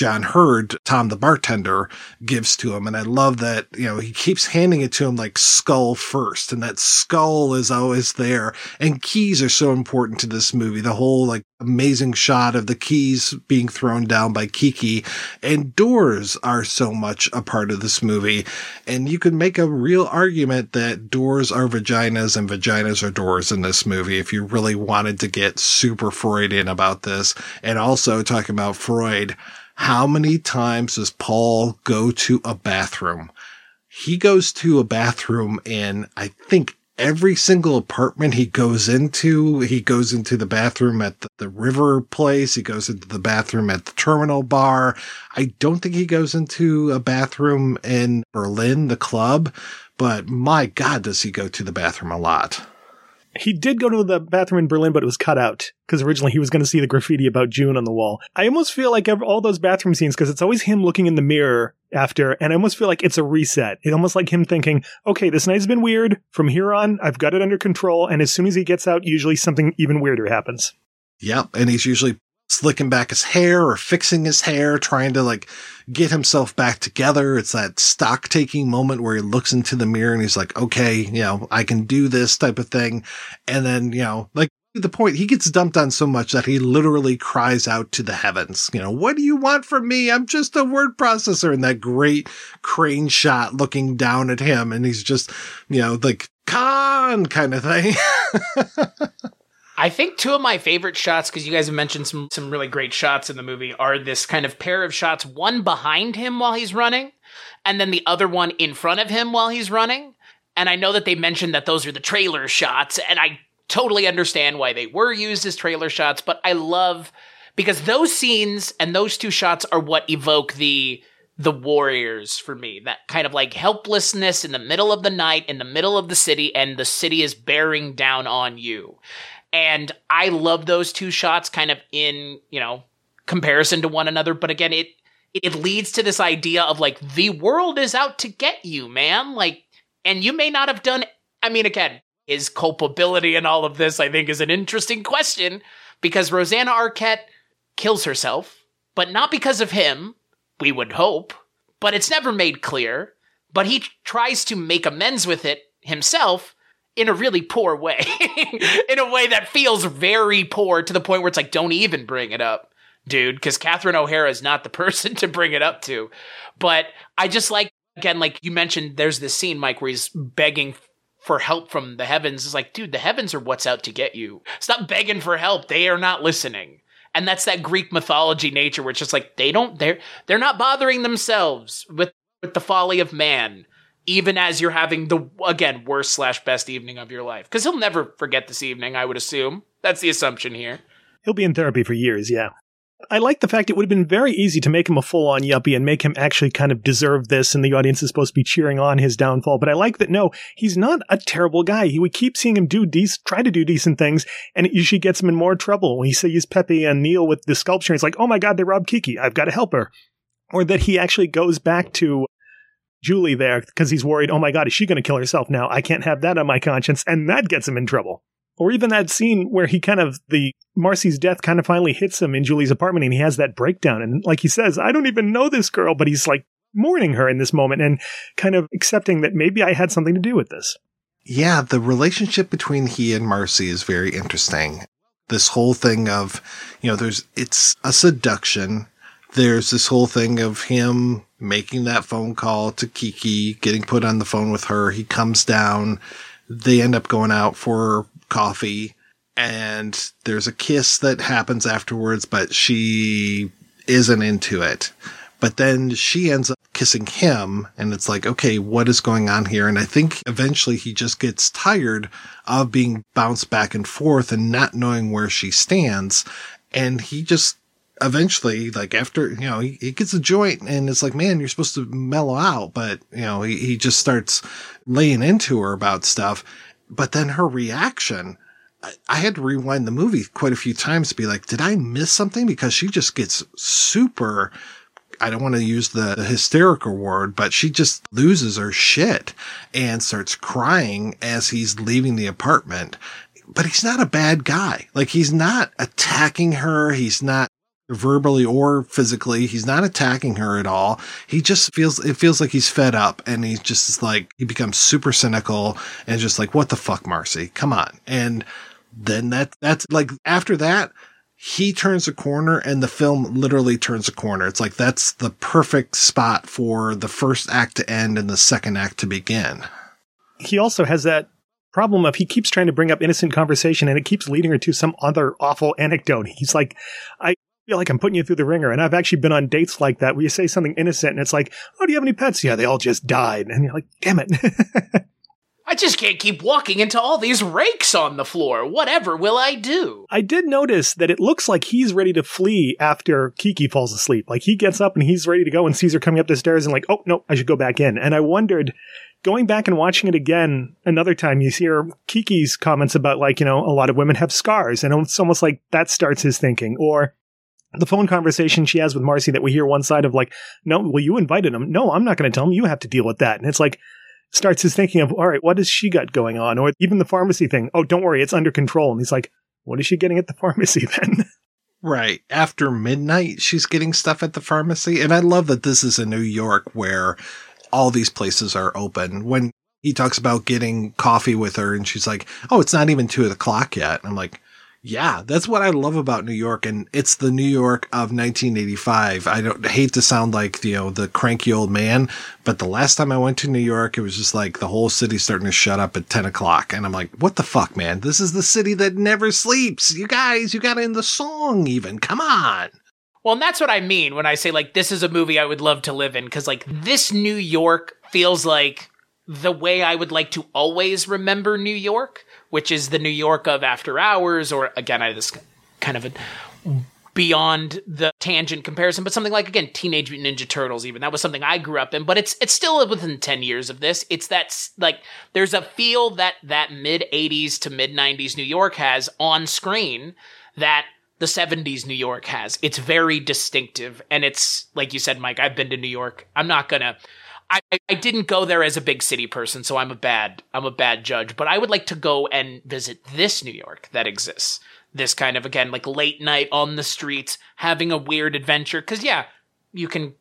John Heard, Tom the bartender, gives to him. And I love that, you know, he keeps handing it to him like skull first. And that skull is always there. And keys are so important to this movie. The whole like amazing shot of the keys being thrown down by Kiki and doors are so much a part of this movie. And you could make a real argument that doors are vaginas and vaginas are doors in this movie if you really wanted to get super Freudian about this. And also talking about Freud how many times does Paul go to a bathroom? he goes to a bathroom in, I think, every single apartment he goes into. He goes into the bathroom at the, the river place. He goes into the bathroom at the terminal bar. I don't think he goes into a bathroom in Berlin, the club, but my God, does he go to the bathroom a lot. He did go to the bathroom in Berlin, but it was cut out because originally he was going to see the graffiti about June on the wall. I almost feel like all those bathroom scenes, because it's always him looking in the mirror after, and I almost feel like it's a reset. It's almost like him thinking, okay, this night's been weird. From here on, I've got it under control. And as soon as he gets out, usually something even weirder happens. Yep. And he's usually slicking back his hair or fixing his hair, trying to like get himself back together. It's that stock taking moment where he looks into the mirror and he's like, okay, you know, I can do this type of thing. And then, you know, like the point, he gets dumped on so much that he literally cries out to the heavens, you know, what do you want from me? I'm just a word processor. And that great crane shot looking down at him. And he's just, you know, like, con kind of thing. I think two of my favorite shots, because you guys have mentioned some some really great shots in the movie, are this kind of pair of shots, one behind him while he's running, and then the other one in front of him while he's running. And I know that they mentioned that those are the trailer shots, and I totally understand why they were used as trailer shots, but I love because those scenes and those two shots are what evoke the the warriors for me. That kind of like helplessness in the middle of the night, in the middle of the city, and the city is bearing down on you. And I love those two shots kind of in, you know, comparison to one another. But again, it it leads to this idea of like the world is out to get you, man. Like, and you may not have done I mean, again, his culpability in all of this, I think, is an interesting question because Rosanna Arquette kills herself, but not because of him, we would hope, but it's never made clear. But he tries to make amends with it himself in a really poor way, in a way that feels very poor to the point where it's like, don't even bring it up, dude, because Catherine O'Hara is not the person to bring it up to. But I just like, again, like you mentioned, there's this scene, Mike, where he's begging for help from the heavens. It's like, dude, the heavens are what's out to get you. Stop begging for help. They are not listening. And that's that Greek mythology nature where it's just like they don't they're they're not bothering themselves with with the folly of man even as you're having the again worst slash best evening of your life because he'll never forget this evening i would assume that's the assumption here He'll be in therapy for years, yeah. I like the fact it would have been very easy to make him a full on yuppie and make him actually kind of deserve this, and the audience is supposed to be cheering on his downfall. But I like that no, he's not a terrible guy. He would keep seeing him do dec- try to do decent things, and it usually gets him in more trouble. When he sees Pepe and Neil with the sculpture, he's like, oh my god, they robbed Kiki. I've got to help her. Or that he actually goes back to Julie there because he's worried, oh my god, is she going to kill herself now? I can't have that on my conscience, and that gets him in trouble. Or even that scene where he kind of, the Marcy's death kind of finally hits him in Julie's apartment and he has that breakdown. And like he says, I don't even know this girl, but he's like mourning her in this moment and kind of accepting that maybe I had something to do with this. Yeah, the relationship between he and Marcy is very interesting. This whole thing of, you know, there's, it's a seduction. There's this whole thing of him making that phone call to Kiki, getting put on the phone with her. He comes down. They end up going out for coffee and there's a kiss that happens afterwards, but she isn't into it. But then she ends up kissing him, and it's like, okay, what is going on here? And I think eventually he just gets tired of being bounced back and forth and not knowing where she stands. And he just eventually, like after, you know, he, he gets a joint and it's like, man, you're supposed to mellow out, but, you know, he, he just starts laying into her about stuff. But then her reaction, I, I had to rewind the movie quite a few times to be like, did I miss something? Because she just gets super, I don't want to use the, the hysterical word, but she just loses her shit and starts crying as he's leaving the apartment. But he's not a bad guy. Like he's not attacking her. He's not verbally or physically. He's not attacking her at all. He just feels, it feels like he's fed up and he's just like, he becomes super cynical and just like, what the fuck, Marcy? Come on. And then that, that's like, after that, he turns a corner and the film literally turns a corner. It's like, that's the perfect spot for the first act to end and the second act to begin. He also has that problem of he keeps trying to bring up innocent conversation and it keeps leading her to some other awful anecdote. He's like, I feel like I'm putting you through the ringer. And I've actually been on dates like that where you say something innocent and it's like, oh, do you have any pets? Yeah, they all just died. And you're like, damn it. I just can't keep walking into all these rakes on the floor. Whatever will I do? I did notice that it looks like he's ready to flee after Kiki falls asleep. Like he gets up and he's ready to go and sees her coming up the stairs and like, oh no, I should go back in. And I wondered, going back and watching it again another time, you hear Kiki's comments about like, you know, a lot of women have scars, and it's almost like that starts his thinking. Or the phone conversation she has with Marcy that we hear one side of like, no, well, you invited him. No, I'm not going to tell him. You have to deal with that. And it's like, starts his thinking of, all right, what has she got going on? Or even the pharmacy thing. Oh, don't worry, it's under control. And he's like, what is she getting at the pharmacy then? Right. After midnight, she's getting stuff at the pharmacy. And I love that this is in New York where all these places are open. When he talks about getting coffee with her and she's like, Oh, it's not even two o'clock yet. I'm like, yeah, that's what I love about New York. And it's the New York of 1985. I don't hate to sound like, you know, the cranky old man, but the last time I went to New York, it was just like the whole city starting to shut up at 10 o'clock. And I'm like, what the fuck, man? This is the city that never sleeps. You guys, you got in the song even. Come on. Well, and that's what I mean when I say like this is a movie I would love to live in because like this New York feels like the way I would like to always remember New York, which is the New York of After Hours, or again, I this kind of a beyond the tangent comparison, but something like again Teenage Mutant Ninja Turtles. Even that was something I grew up in, but it's it's still within ten years of this. It's that like there's a feel that that mid '80s to mid '90s New York has on screen that the 70s New York has. It's very distinctive. And it's, like you said, Mike, I've been to New York. I'm not going to. I, I didn't go there as a big city person, so I'm a bad I'm a bad judge. But I would like to go and visit this New York that exists. This kind of again like late night on the streets, having a weird adventure. Because yeah, you can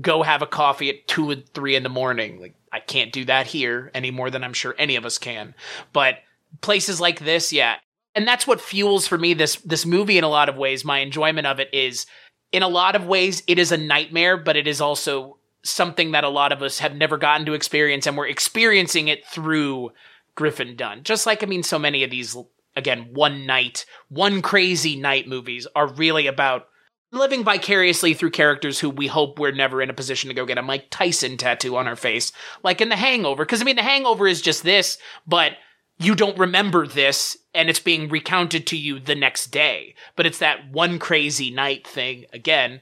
go have a coffee at two and three in the morning. Like I can't do that here any more than I'm sure any of us can. But places like this, yeah, and that's what fuels for me this this movie in a lot of ways. My enjoyment of it is in a lot of ways it is a nightmare, but it is also something that a lot of us have never gotten to experience, and we're experiencing it through Griffin Dunne. Just like I mean, so many of these again one night, one crazy night movies are really about living vicariously through characters who we hope we're never in a position to go get a Mike Tyson tattoo on our face, like in The Hangover. Because I mean, The Hangover is just this, but you don't remember this and it's being recounted to you the next day. But it's that one crazy night thing again.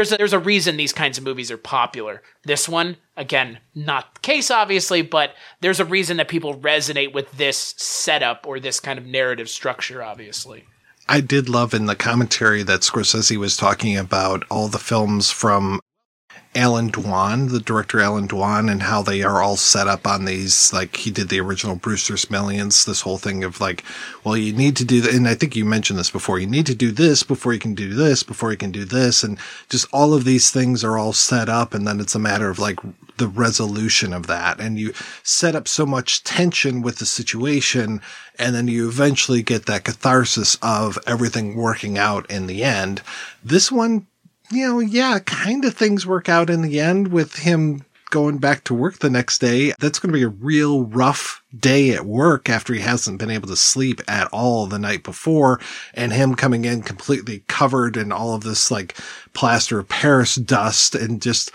There's a, there's a reason these kinds of movies are popular. This one, again, not the case obviously, but there's a reason that people resonate with this setup or this kind of narrative structure, obviously. I did love in the commentary that Scorsese was talking about all the films from Allan Dwan, the director Allan Dwan, and how they are all set up on these. Like he did the original Brewster's Millions, this whole thing of like, well, you need to do that. And I think you mentioned this before. You need to do this before you can do this, before you can do this. And just all of these things are all set up. And then it's a matter of like the resolution of that. And you set up so much tension with the situation. And then you eventually get that catharsis of everything working out in the end. This one you know, yeah, kind of things work out in the end with him going back to work the next day. That's going to be a real rough day at work after he hasn't been able to sleep at all the night before and him coming in completely covered in all of this like plaster of Paris dust and just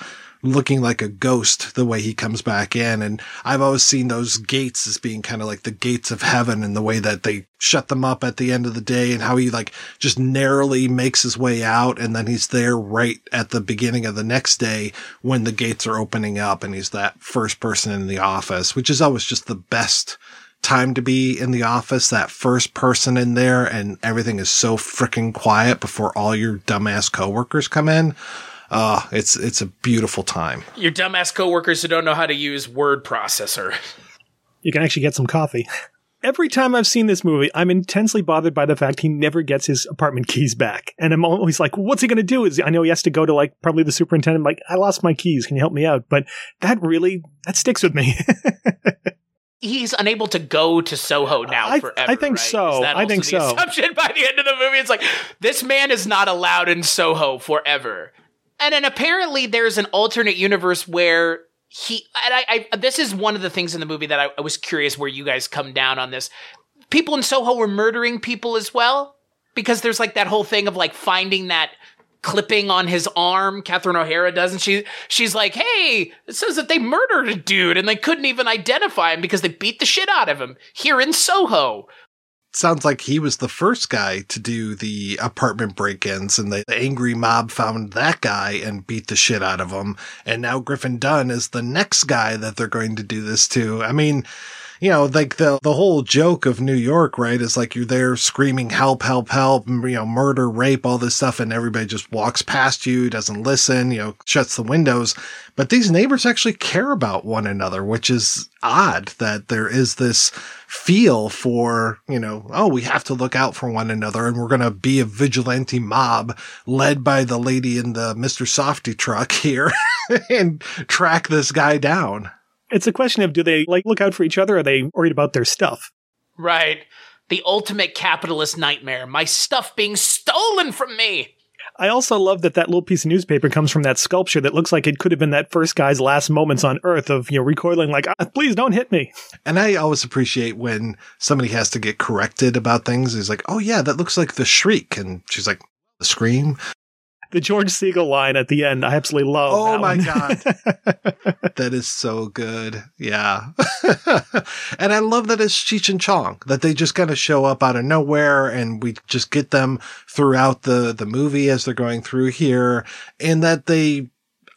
looking like a ghost the way he comes back in. And I've always seen those gates as being kind of like the gates of heaven and the way that they shut them up at the end of the day and how he like just narrowly makes his way out. And then he's there right at the beginning of the next day when the gates are opening up and he's that first person in the office, which is always just the best time to be in the office, that first person in there and everything is so freaking quiet before all your dumbass coworkers come in. Uh, it's it's a beautiful time. Your dumbass coworkers who don't know how to use word processor. You can actually get some coffee. Every time I've seen this movie, I'm intensely bothered by the fact he never gets his apartment keys back. And I'm always like, what's he going to do? Is I know he has to go to like probably the superintendent, like, I lost my keys. Can you help me out? But that really, that sticks with me. He's unable to go to Soho now I, forever. I think right? so. Is that I also think the so. Assumption by the end of the movie, it's like this man is not allowed in Soho forever. And then apparently there's an alternate universe where he and I, I this is one of the things in the movie that I, I was curious where you guys come down on this. People in Soho were murdering people as well. because there's like that whole thing of like finding that clipping on his arm. Catherine O'Hara does, and she she's like, "Hey, it says that they murdered a dude, and they couldn't even identify him because they beat the shit out of him here in Soho." Sounds like he was the first guy to do the apartment break-ins and the, the angry mob found that guy and beat the shit out of him. And now Griffin Dunne is the next guy that they're going to do this to. I mean, you know, like the, the whole joke of New York, right, is like you're there screaming help, help, help, you know, murder, rape, all this stuff, and everybody just walks past you, doesn't listen, you know, shuts the windows. But these neighbors actually care about one another, which is odd that there is this feel for, you know, oh, we have to look out for one another and we're going to be a vigilante mob led by the lady in the Mr. Softee truck here and track this guy down. It's a question of do they like look out for each other or are they worried about their stuff? Right. The ultimate capitalist nightmare. My stuff being stolen from me. I also love that that little piece of newspaper comes from that sculpture that looks like it could have been that first guy's last moments on Earth of, you know, recoiling like, ah, please don't hit me. And I always appreciate when somebody has to get corrected about things. He's like, oh yeah, that looks like the shriek. And she's like, the scream. The George Siegel line at the end, I absolutely love. Oh my one. God. that is so good. Yeah. and I love that it's Cheech and Chong, that they just kind of show up out of nowhere and we just get them throughout the, the movie as they're going through here and that they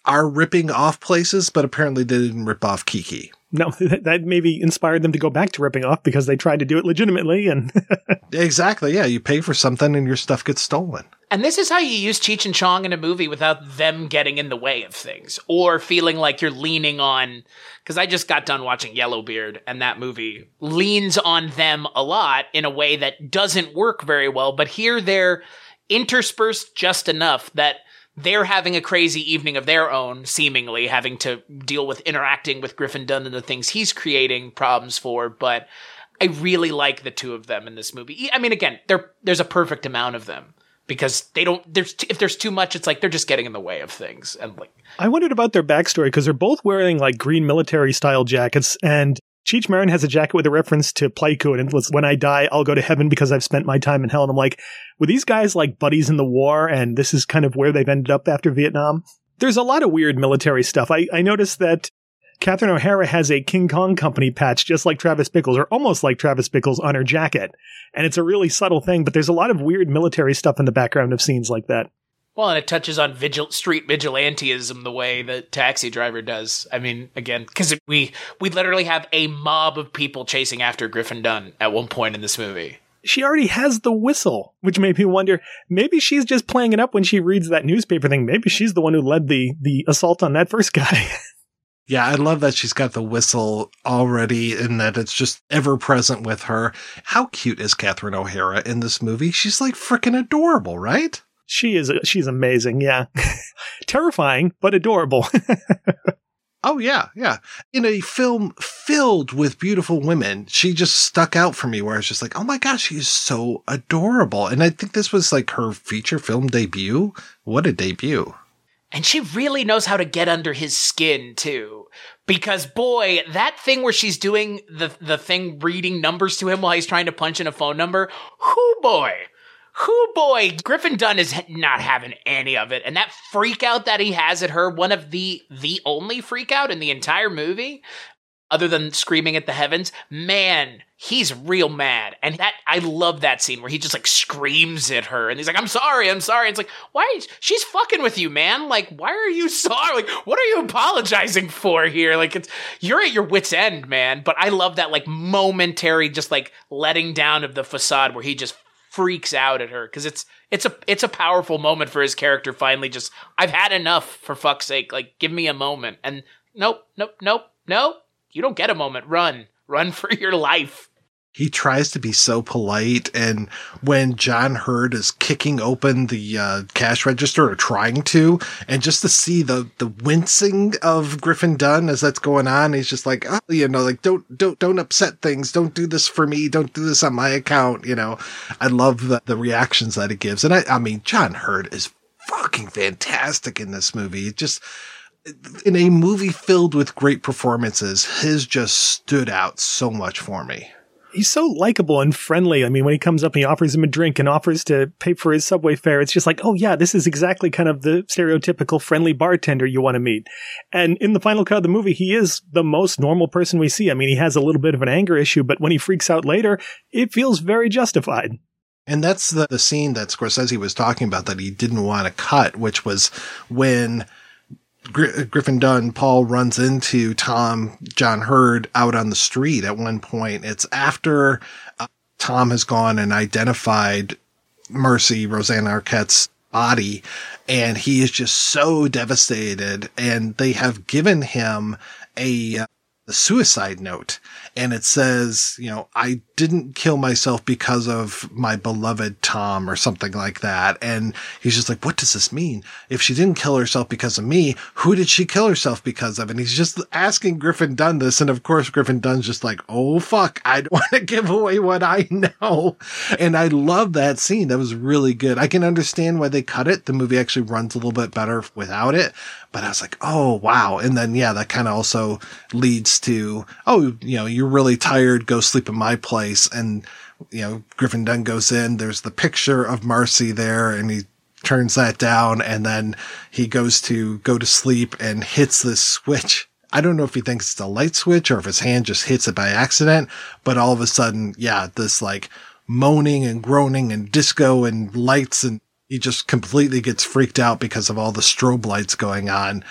are ripping off places, but apparently they didn't rip off Kiki. No, that maybe inspired them to go back to ripping off because they tried to do it legitimately and Exactly. Yeah. You pay for something and your stuff gets stolen. And this is how you use Cheech and Chong in a movie without them getting in the way of things or feeling like you're leaning on. Because I just got done watching Yellowbeard, and that movie leans on them a lot in a way that doesn't work very well. But here they're interspersed just enough that they're having a crazy evening of their own, seemingly having to deal with interacting with Griffin Dunne and the things he's creating problems for. But I really like the two of them in this movie. I mean, again, there there's a perfect amount of them because they don't. There's if there's too much, it's like they're just getting in the way of things. And like, I wondered about their backstory because they're both wearing like green military style jackets and Cheech Marin has a jacket with a reference to Pleiku and it was when I die, I'll go to heaven because I've spent my time in hell. And I'm like, were these guys like buddies in the war? And this is kind of where they've ended up after Vietnam. There's a lot of weird military stuff. I, I noticed that Catherine O'Hara has a King Kong Company patch, just like Travis Bickles, or almost like Travis Bickles on her jacket. And it's a really subtle thing, but there's a lot of weird military stuff in the background of scenes like that. Well, and it touches on vigil- street vigilantism the way that Taxi Driver does. I mean, again, because we we literally have a mob of people chasing after Griffin Dunne at one point in this movie. She already has the whistle, which made me wonder maybe she's just playing it up when she reads that newspaper thing. Maybe she's the one who led the, the assault on that first guy. Yeah, I love that she's got the whistle already and that it's just ever present with her. How cute is Catherine O'Hara in this movie? She's like freaking adorable, right? She is she's amazing, yeah. Terrifying, but adorable. Oh yeah, yeah. In a film filled with beautiful women, she just stuck out for me where I was just like, "Oh my gosh, she's so adorable." And I think this was like her feature film debut. What a debut. And she really knows how to get under his skin too. Because boy, that thing where she's doing the the thing reading numbers to him while he's trying to punch in a phone number, whoo boy. Whoo boy, Griffin Dunne is not having any of it. And that freak out that he has at her, one of the the only freak out in the entire movie, other than screaming at the heavens, man, he's real mad. And that I love that scene where he just like screams at her and he's like, I'm sorry, I'm sorry. It's like, why she's fucking with you, man? Like, why are you sorry? Like, what are you apologizing for here? Like it's you're at your wits' end, man. But I love that like momentary just like letting down of the facade where he just freaks out at her because it's it's a it's a powerful moment for his character finally just I've had enough for fuck's sake like give me a moment. And nope nope nope nope you don't get a moment. Run run for your life He tries to be so polite, and when John Heard is kicking open the uh, cash register or trying to, and just to see the the wincing of Griffin Dunne as that's going on, he's just like, oh, you know, like don't don't don't upset things, don't do this for me, don't do this on my account, you know. I love the, the reactions that it gives, and I I mean, John Heard is fucking fantastic in this movie. Just in a movie filled with great performances, his just stood out so much for me. He's so likable and friendly. I mean, when he comes up and he offers him a drink and offers to pay for his subway fare, it's just like, oh yeah, this is exactly kind of the stereotypical friendly bartender you want to meet. And in the final cut of the movie, he is the most normal person we see. I mean, he has a little bit of an anger issue, but when he freaks out later, it feels very justified. And that's the, the scene that Scorsese was talking about that he didn't want to cut, which was when Gr- Griffin Dunne, Paul runs into Tom John Heard out on the street at one point. It's after uh, Tom has gone and identified Marcy, Rosanna Arquette's body, and he is just so devastated. And they have given him a, a suicide note and it says, you know, I didn't kill myself because of my beloved Tom or something like that. And he's just like, what does this mean? If she didn't kill herself because of me, who did she kill herself because of? And he's just asking Griffin Dunne this. And of course, Griffin Dunne's just like, oh, fuck, I don't want to give away what I know. And I love that scene. That was really good. I can understand why they cut it. The movie actually runs a little bit better without it. But I was like, oh, wow. And then, yeah, that kind of also leads to, oh, you know, you're really tired. Go sleep in my place. And, you know, Griffin Dunne goes in. There's the picture of Marcy there and he turns that down. And then he goes to go to sleep and hits this switch. I don't know if he thinks it's a light switch or if his hand just hits it by accident, but all of a sudden, yeah, this like moaning and groaning and disco and lights and he just completely gets freaked out because of all the strobe lights going on.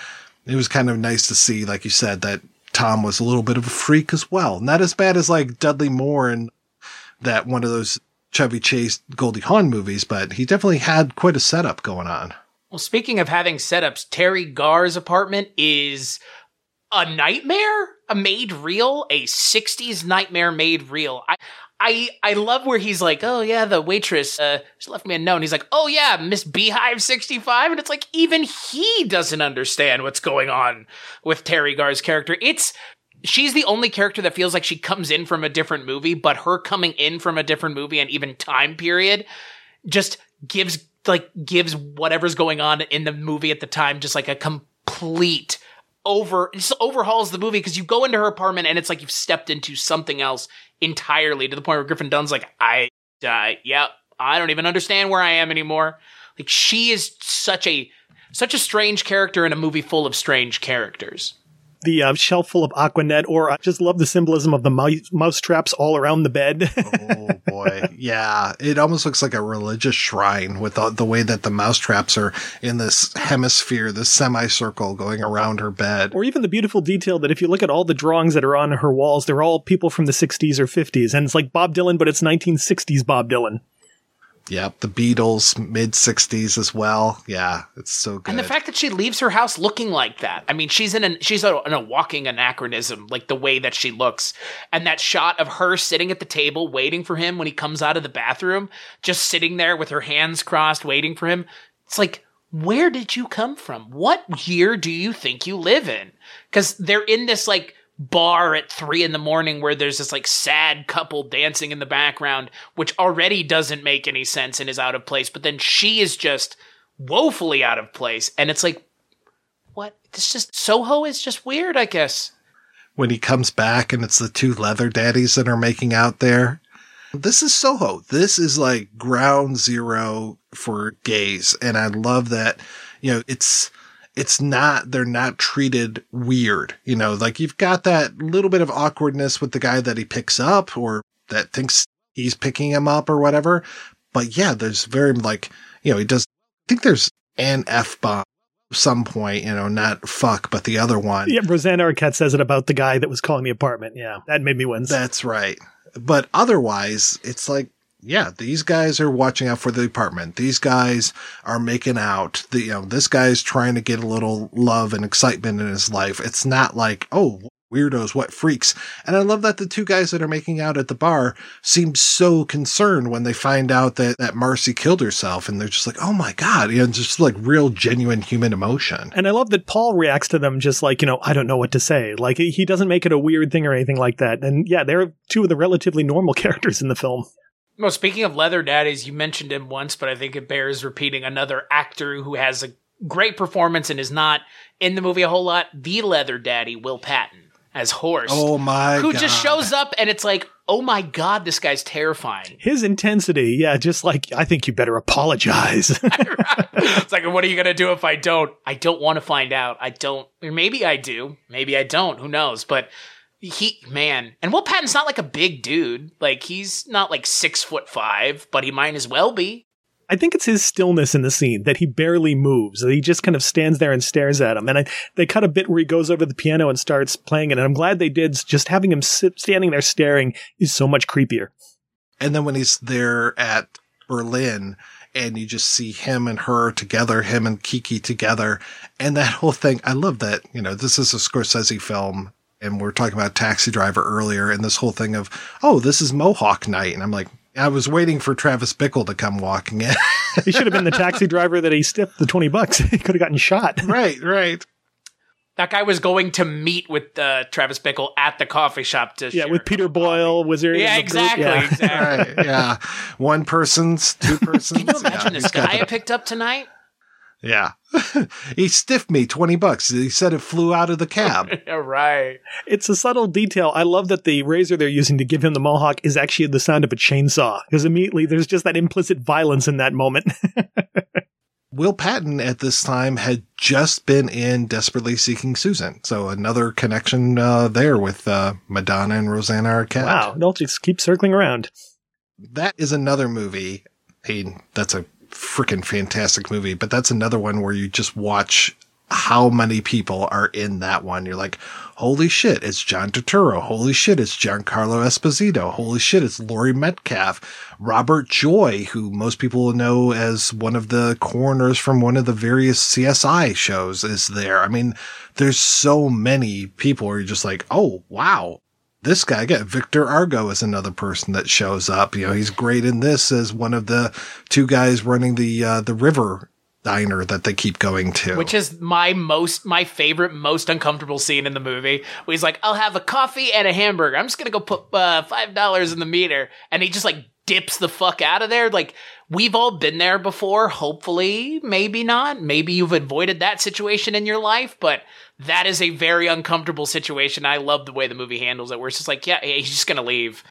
It was kind of nice to see, like you said, that Tom was a little bit of a freak as well. Not as bad as like Dudley Moore and that one of those Chevy Chase Goldie Hawn movies, but he definitely had quite a setup going on. Well, speaking of having setups, Teri Garr's apartment is a nightmare, a made real, a 60s nightmare made real. I, I I love where he's like, oh yeah, the waitress uh, she left me a note. He's like, oh yeah, Miss Beehive sixty five, and it's like even he doesn't understand what's going on with Teri Garr's character. It's she's the only character that feels like she comes in from a different movie, but her coming in from a different movie and even time period just gives like gives whatever's going on in the movie at the time just like a complete over just overhauls the movie because you go into her apartment and it's like you've stepped into something else entirely to the point where Griffin Dunne's like, I, uh, yeah, I don't even understand where I am anymore. Like she is such a such a strange character in a movie full of strange characters the uh, shelf full of Aquanet, or I just love the symbolism of the mouse, mouse traps all around the bed. oh boy, yeah, it almost looks like a religious shrine with the, the way that the mouse traps are in this hemisphere, this semicircle going around her bed. Or even the beautiful detail that if you look at all the drawings that are on her walls, they're all people from the 60s or 50s, and it's like Bob Dylan, but it's 1960s Bob Dylan. Yep, the Beatles, mid 60s as well. Yeah, it's so good. And the fact that she leaves her house looking like that. I mean, she's in a she's a, in a walking anachronism, like the way that she looks. And that shot of her sitting at the table waiting for him when he comes out of the bathroom, just sitting there with her hands crossed waiting for him. It's like, where did you come from? What year do you think you live in? Cuz they're in this like bar at three in the morning where there's this like sad couple dancing in the background, which already doesn't make any sense and is out of place. But then she is just woefully out of place. And it's like, what? It's just Soho is just weird, I guess. When he comes back and it's the two leather daddies that are making out there. This is Soho. This is like ground zero for gays. And I love that, you know, it's, it's not, they're not treated weird. You know, like you've got that little bit of awkwardness with the guy that he picks up or that thinks he's picking him up or whatever. But yeah, there's very like, you know, he does, I think there's an F bomb some point, you know, not fuck, but the other one. Yeah, Rosanna Arquette says it about the guy that was calling the apartment. Yeah, that made me wince. That's right. But otherwise, it's like, yeah, these guys are watching out for the apartment. These guys are making out. The, you know, this guy's trying to get a little love and excitement in his life. It's not like, oh, weirdos, what freaks. And I love that the two guys that are making out at the bar seem so concerned when they find out that, that Marcy killed herself. And they're just like, oh my God, you know, just like real genuine human emotion. And I love that Paul reacts to them just like, you know, I don't know what to say. Like he doesn't make it a weird thing or anything like that. And yeah, they're two of the relatively normal characters in the film. Well, speaking of leather daddies, you mentioned him once, but I think it bears repeating. Another actor who has a great performance and is not in the movie a whole lot. The leather daddy, Will Patton, as Horst. Oh my! Who God. just shows up and it's like, oh my god, this guy's terrifying. His intensity, yeah, just like I think you better apologize. it's like, what are you gonna do if I don't? I don't want to find out. I don't. Or maybe I do. Maybe I don't. Who knows? But he, man, and Will Patton's not like a big dude. Like he's not like six foot five, but he might as well be. I think it's his stillness in the scene that he barely moves. that He just kind of stands there and stares at him. And I, they cut a bit where he goes over to the piano and starts playing it. And I'm glad they did. Just having him sit, standing there staring is so much creepier. And then when he's there at Berlin and you just see him and her together, him and Kiki together, and that whole thing. I love that, you know, this is a Scorsese film and we're talking about Taxi Driver earlier and this whole thing of, oh, this is Mohawk night. And I'm like, I was waiting for Travis Bickle to come walking in. he should have been the taxi driver that he stiffed the 20 bucks. he could have gotten shot. right, right. That guy was going to meet with uh, Travis Bickle at the coffee shop to Yeah, with Peter Boyle, Wizard. Yeah, in the group. exactly, Yeah. exactly. right, yeah. One person's, two persons. Can you imagine yeah, this guy I picked up tonight? Yeah. he stiffed me 20 bucks. He said it flew out of the cab. Yeah, right. It's a subtle detail. I love that the razor they're using to give him the mohawk is actually the sound of a chainsaw because immediately there's just that implicit violence in that moment. Will Patton at this time had just been in Desperately Seeking Susan. So another connection uh, there with uh, Madonna and Rosanna Arquette. wow, they'll just keep circling around. That is another movie. Hey, that's a freaking fantastic movie, but that's another one where you just watch how many people are in that one. You're like, holy shit, it's John Turturro. Holy shit, it's Giancarlo Esposito. Holy shit, it's Laurie Metcalf. Robert Joy, who most people know as one of the coroners from one of the various CSI shows, is there. I mean, there's so many people where you're just like, oh, wow. This guy, again, Victor Argo is another person that shows up. You know, he's great in this as one of the two guys running the, uh, the river diner that they keep going to. Which is my most, my favorite, most uncomfortable scene in the movie. Where he's like, "I'll have a coffee and a hamburger. I'm just gonna go put uh, five dollars in the meter," and he just like dips the fuck out of there. Like we've all been there before. Hopefully, maybe not. Maybe you've avoided that situation in your life, but that is a very uncomfortable situation. I love the way the movie handles it. Where it's just like, yeah, he's just gonna leave.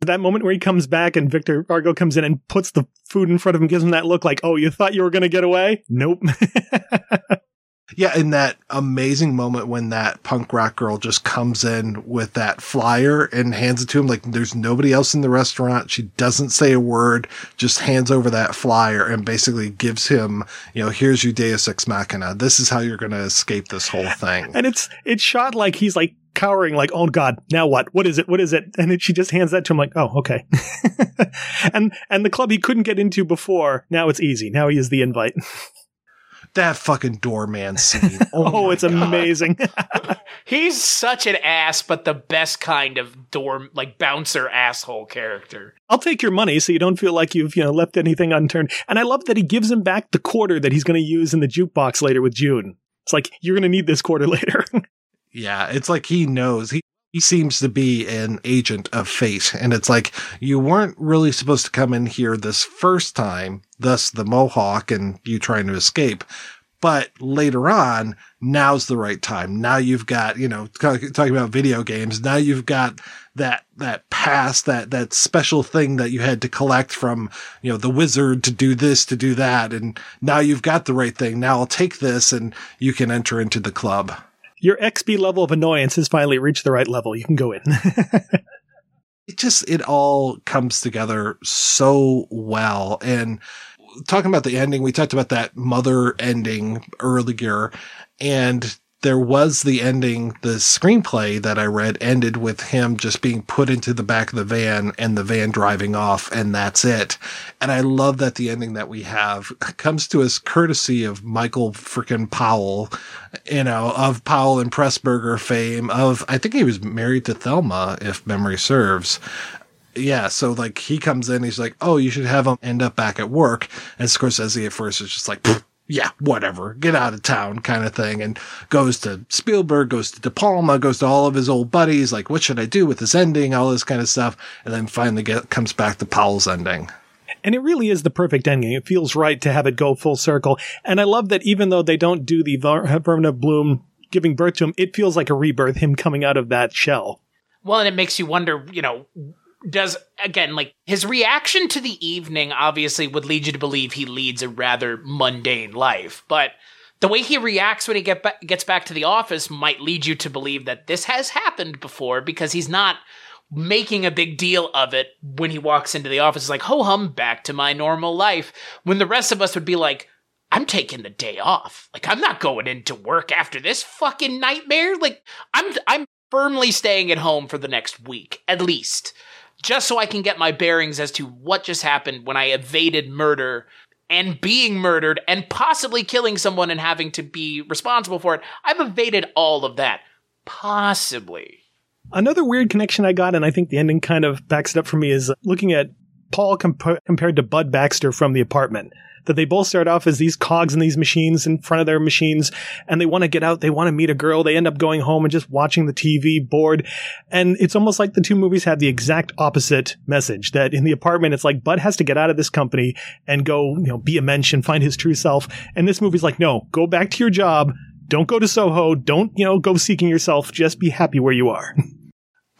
That moment where he comes back and Victor Argo comes in and puts the food in front of him, gives him that look like, oh, you thought you were going to get away? Nope. Yeah, in that amazing moment when that punk rock girl just comes in with that flyer and hands it to him, like there's nobody else in the restaurant. She doesn't say a word, just hands over that flyer and basically gives him, you know, here's your Deus Ex Machina. This is how you're going to escape this whole thing. and it's it's shot like he's like cowering, like, oh God, now what? What is it? What is it? And then she just hands that to him, like, oh, okay. and and the club he couldn't get into before, now it's easy. Now he is the invite. that fucking doorman scene. Oh, oh, my it's God. amazing. He's such an ass, but the best kind of dorm, like bouncer asshole character. I'll take your money so you don't feel like you've, you know, left anything unturned. And I love that he gives him back the quarter that he's going to use in the jukebox later with June. It's like, you're going to need this quarter later. Yeah, it's like he knows. He he seems to be an agent of fate, and it's like you weren't really supposed to come in here this first time, thus the mohawk and you trying to escape. But later on, now's the right time. Now you've got, you know, talking about video games. Now you've got that, that pass, that, that special thing that you had to collect from, you know, the wizard to do this, to do that. And now you've got the right thing. Now I'll take this and you can enter into the club. Your XP level of annoyance has finally reached the right level. You can go in. it just it all comes together so well and talking about the ending we talked about that mother ending earlier and there was the ending the screenplay that i read ended with him just being put into the back of the van and the van driving off and that's it and i love that the ending that we have comes to us courtesy of michael frickin' powell you know of powell and pressburger fame of i think he was married to thelma if memory serves yeah, so like he comes in, he's like, "Oh, you should have him end up back at work." And Scorsese at first is just like, "Pfft, "Yeah, whatever, get out of town," kind of thing, and goes to Spielberg, goes to De Palma, goes to all of his old buddies, like, "What should I do with this ending?" All this kind of stuff, and then finally get comes back to Powell's ending. And it really is the perfect ending. It feels right to have it go full circle. And I love that even though they don't do the Ver- Verna Bloom giving birth to him, it feels like a rebirth, him coming out of that shell. Well, and it makes you wonder, you know, does again like his reaction to the evening obviously would lead you to believe he leads a rather mundane life, but the way he reacts when he get ba- gets back to the office might lead you to believe that this has happened before because he's not making a big deal of it when he walks into the office. Like, ho hum, back to my normal life. When the rest of us would be like, I'm taking the day off. Like, I'm not going into work after this fucking nightmare. Like, I'm, I'm firmly staying at home for the next week, at least, just so I can get my bearings as to what just happened when I evaded murder and being murdered and possibly killing someone and having to be responsible for it. I've evaded all of that. Possibly. Another weird connection I got, and I think the ending kind of backs it up for me, is looking at Paul comp- compared to Bud Baxter from The Apartment. That they both start off as these cogs in these machines in front of their machines, and they want to get out, they want to meet a girl, they end up going home and just watching the TV, bored. And it's almost like the two movies have the exact opposite message. That in The Apartment, it's like Bud has to get out of this company and go, you know, be a mensch and find his true self. And this movie's like, no, go back to your job. Don't go to Soho. Don't, you know, go seeking yourself. Just be happy where you are.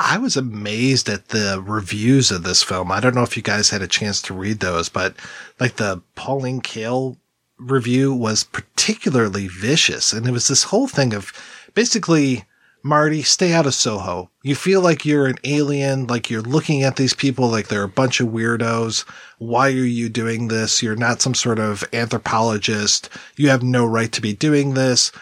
I was amazed at the reviews of this film. I don't know if you guys had a chance to read those, but like the Pauline Kael review was particularly vicious. And it was this whole thing of basically, Marty, stay out of Soho. You feel like you're an alien, like you're looking at these people like they're a bunch of weirdos. Why are you doing this? You're not some sort of anthropologist. You have no right to be doing this.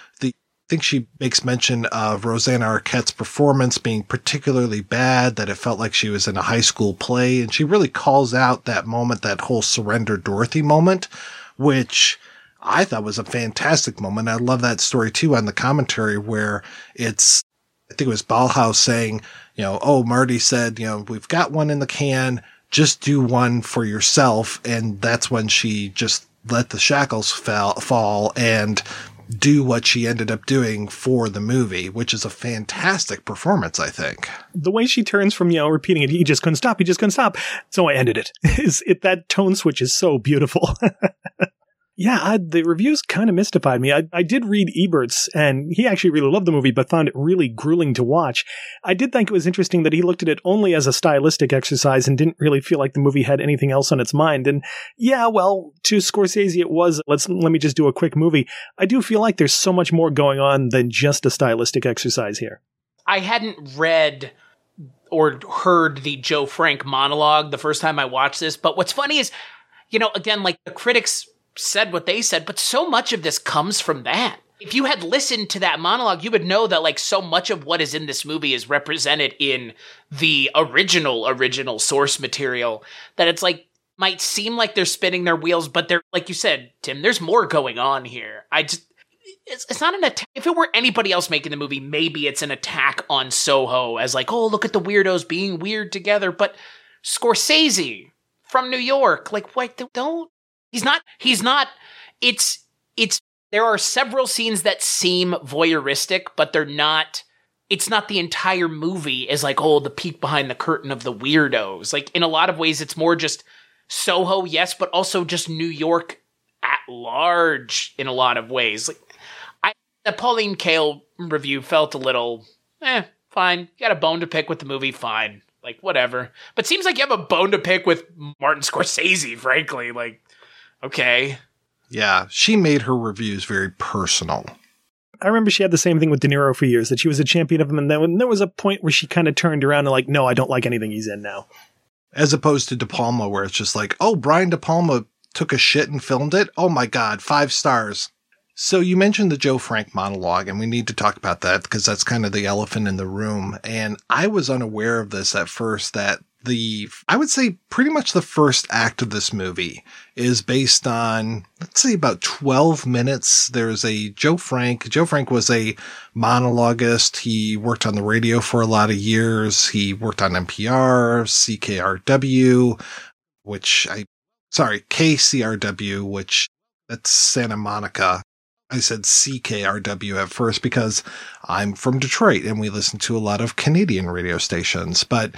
Think she makes mention of Rosanna Arquette's performance being particularly bad, that it felt like she was in a high school play. And she really calls out that moment, that whole surrender Dorothy moment, which I thought was a fantastic moment. I love that story too on the commentary where it's, I think it was Ballhaus saying, you know, oh, Marty said, you know, we've got one in the can. Just do one for yourself. And that's when she just let the shackles fall, fall and do what she ended up doing for the movie, which is a fantastic performance, I think. The way she turns from, you know, repeating it, he just couldn't stop, he just couldn't stop. So I ended it. Is it that tone switch is so beautiful. yeah, I, the reviews kind of mystified me. I, I did read Ebert's, and he actually really loved the movie, but found it really grueling to watch. I did think it was interesting that he looked at it only as a stylistic exercise and didn't really feel like the movie had anything else on its mind. And yeah, well, to Scorsese, it was let's let me just do a quick movie. I do feel like there's so much more going on than just a stylistic exercise here. I hadn't read or heard the Joe Frank monologue the first time I watched this, but what's funny is, you know, again, like the critics said what they said, but so much of this comes from that. If you had listened to that monologue, you would know that like so much of what is in this movie is represented in the original, original source material that it's like might seem like they're spinning their wheels, but they're, like you said, Tim, there's more going on here. I just, it's, it's not an attack. If it were anybody else making the movie, maybe it's an attack on Soho as like, oh, look at the weirdos being weird together. But Scorsese from New York, like, wait, don't, He's not. He's not. It's. It's. There are several scenes that seem voyeuristic, but they're not. It's not the entire movie as like, oh, the peek behind the curtain of the weirdos. Like in a lot of ways, it's more just Soho, yes, but also just New York at large in a lot of ways. Like, I the Pauline Kael review felt a little, eh, fine. You got a bone to pick with the movie, fine. Like whatever. But seems like you have a bone to pick with Martin Scorsese, frankly. Like okay. Yeah, she made her reviews very personal. I remember she had the same thing with De Niro for years, that she was a champion of him, and then there was a point where she kind of turned around and like, no, I don't like anything he's in now. As opposed to De Palma, where it's just like, oh, Brian De Palma took a shit and filmed it. Oh my God, five stars. So you mentioned the Joe Frank monologue, and we need to talk about that because that's kind of the elephant in the room. And I was unaware of this at first that the, I would say pretty much the first act of this movie is based on, let's say about 12 minutes. There's a Joe Frank. Joe Frank was a monologuist. He worked on the radio for a lot of years. He worked on NPR, CKRW, which I, sorry, KCRW, which that's Santa Monica. I said CKRW at first because I'm from Detroit and we listen to a lot of Canadian radio stations, but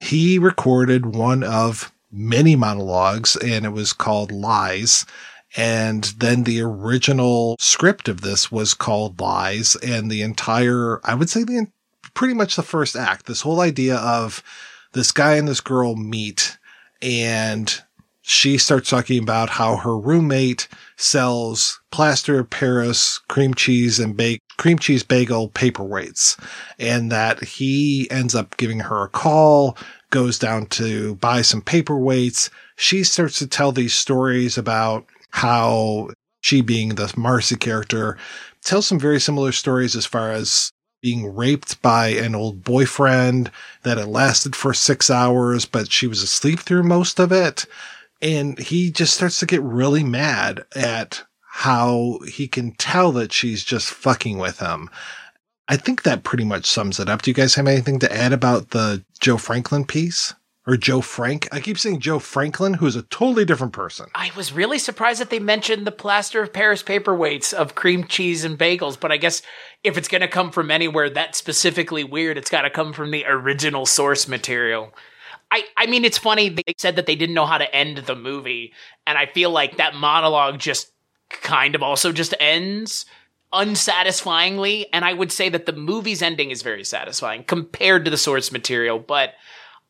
he recorded one of many monologues and it was called Lies. And then the original script of this was called Lies and the entire, I would say the, pretty much the first act, this whole idea of this guy and this girl meet and she starts talking about how her roommate sells plaster of Paris cream cheese and bake cream cheese bagel paperweights and that he ends up giving her a call, goes down to buy some paperweights. She starts to tell these stories about how she being the Marcy character tells some very similar stories as far as being raped by an old boyfriend that it lasted for six hours, but she was asleep through most of it. And he just starts to get really mad at how he can tell that she's just fucking with him. I think that pretty much sums it up. Do you guys have anything to add about the Joe Franklin piece? Or Joe Frank? I keep saying Joe Franklin, who is a totally different person. I was really surprised that they mentioned the plaster of Paris paperweights of cream cheese and bagels, but I guess if it's going to come from anywhere that specifically weird, it's got to come from the original source material. I, I mean, it's funny. They said that they didn't know how to end the movie, and I feel like that monologue just kind of also just ends unsatisfyingly. And I would say that the movie's ending is very satisfying compared to the source material, but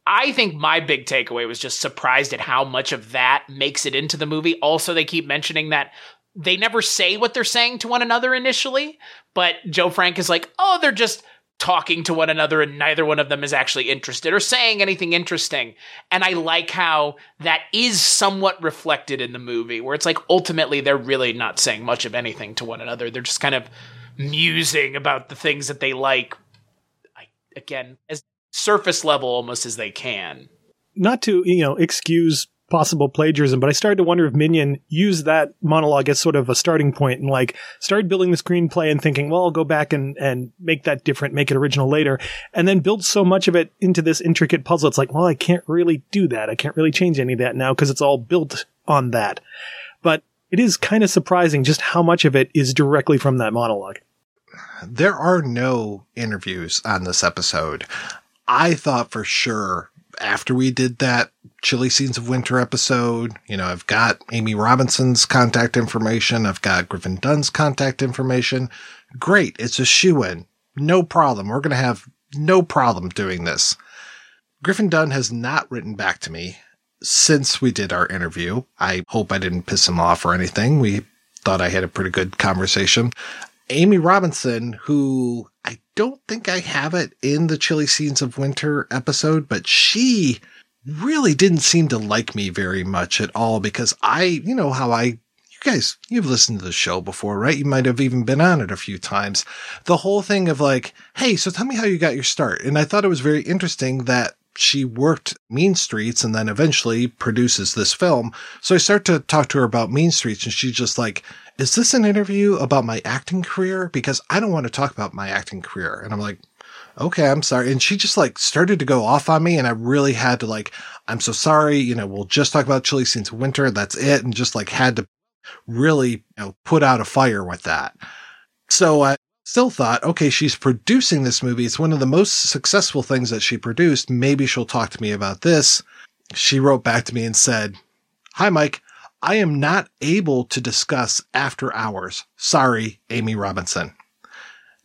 I think my big takeaway was just surprised at how much of that makes it into the movie. Also, they keep mentioning that they never say what they're saying to one another initially, but Joe Frank is like, oh, they're just talking to one another and neither one of them is actually interested or saying anything interesting. And I like how that is somewhat reflected in the movie, where it's like ultimately they're really not saying much of anything to one another. They're just kind of musing about the things that they like. I, again, as surface level almost as they can. Not to, you know, excuse possible plagiarism, but I started to wonder if Minion used that monologue as sort of a starting point and like started building the screenplay and thinking, well, I'll go back and, and make that different, make it original later, and then build so much of it into this intricate puzzle. It's like, well, I can't really do that. I can't really change any of that now because it's all built on that. But it is kind of surprising just how much of it is directly from that monologue. There are no interviews on this episode. I thought for sure after we did that Chilly Scenes of Winter episode, you know, I've got Amy Robinson's contact information. I've got Griffin Dunne's contact information. Great. It's a shoe in. No problem. We're going to have no problem doing this. Griffin Dunne has not written back to me since we did our interview. I hope I didn't piss him off or anything. We thought I had a pretty good conversation. Amy Robinson, who I don't think I have it in the Chilly Scenes of Winter episode, but she really didn't seem to like me very much at all because I, you know, how I, you guys, you've listened to the show before, right? You might have even been on it a few times. The whole thing of like, hey, so tell me how you got your start. And I thought it was very interesting that she worked Mean Streets and then eventually produces this film. So I start to talk to her about Mean Streets and she's just like, is this an interview about my acting career? Because I don't want to talk about my acting career. And I'm like, okay, I'm sorry. And she just like started to go off on me. And I really had to like, I'm so sorry. You know, we'll just talk about Chilly Scenes Winter. That's it. And just like had to really, you know, put out a fire with that. So I still thought, okay, she's producing this movie. It's one of the most successful things that she produced. Maybe she'll talk to me about this. She wrote back to me and said, Hi, Mike. I am not able to discuss after hours. Sorry, Amy Robinson.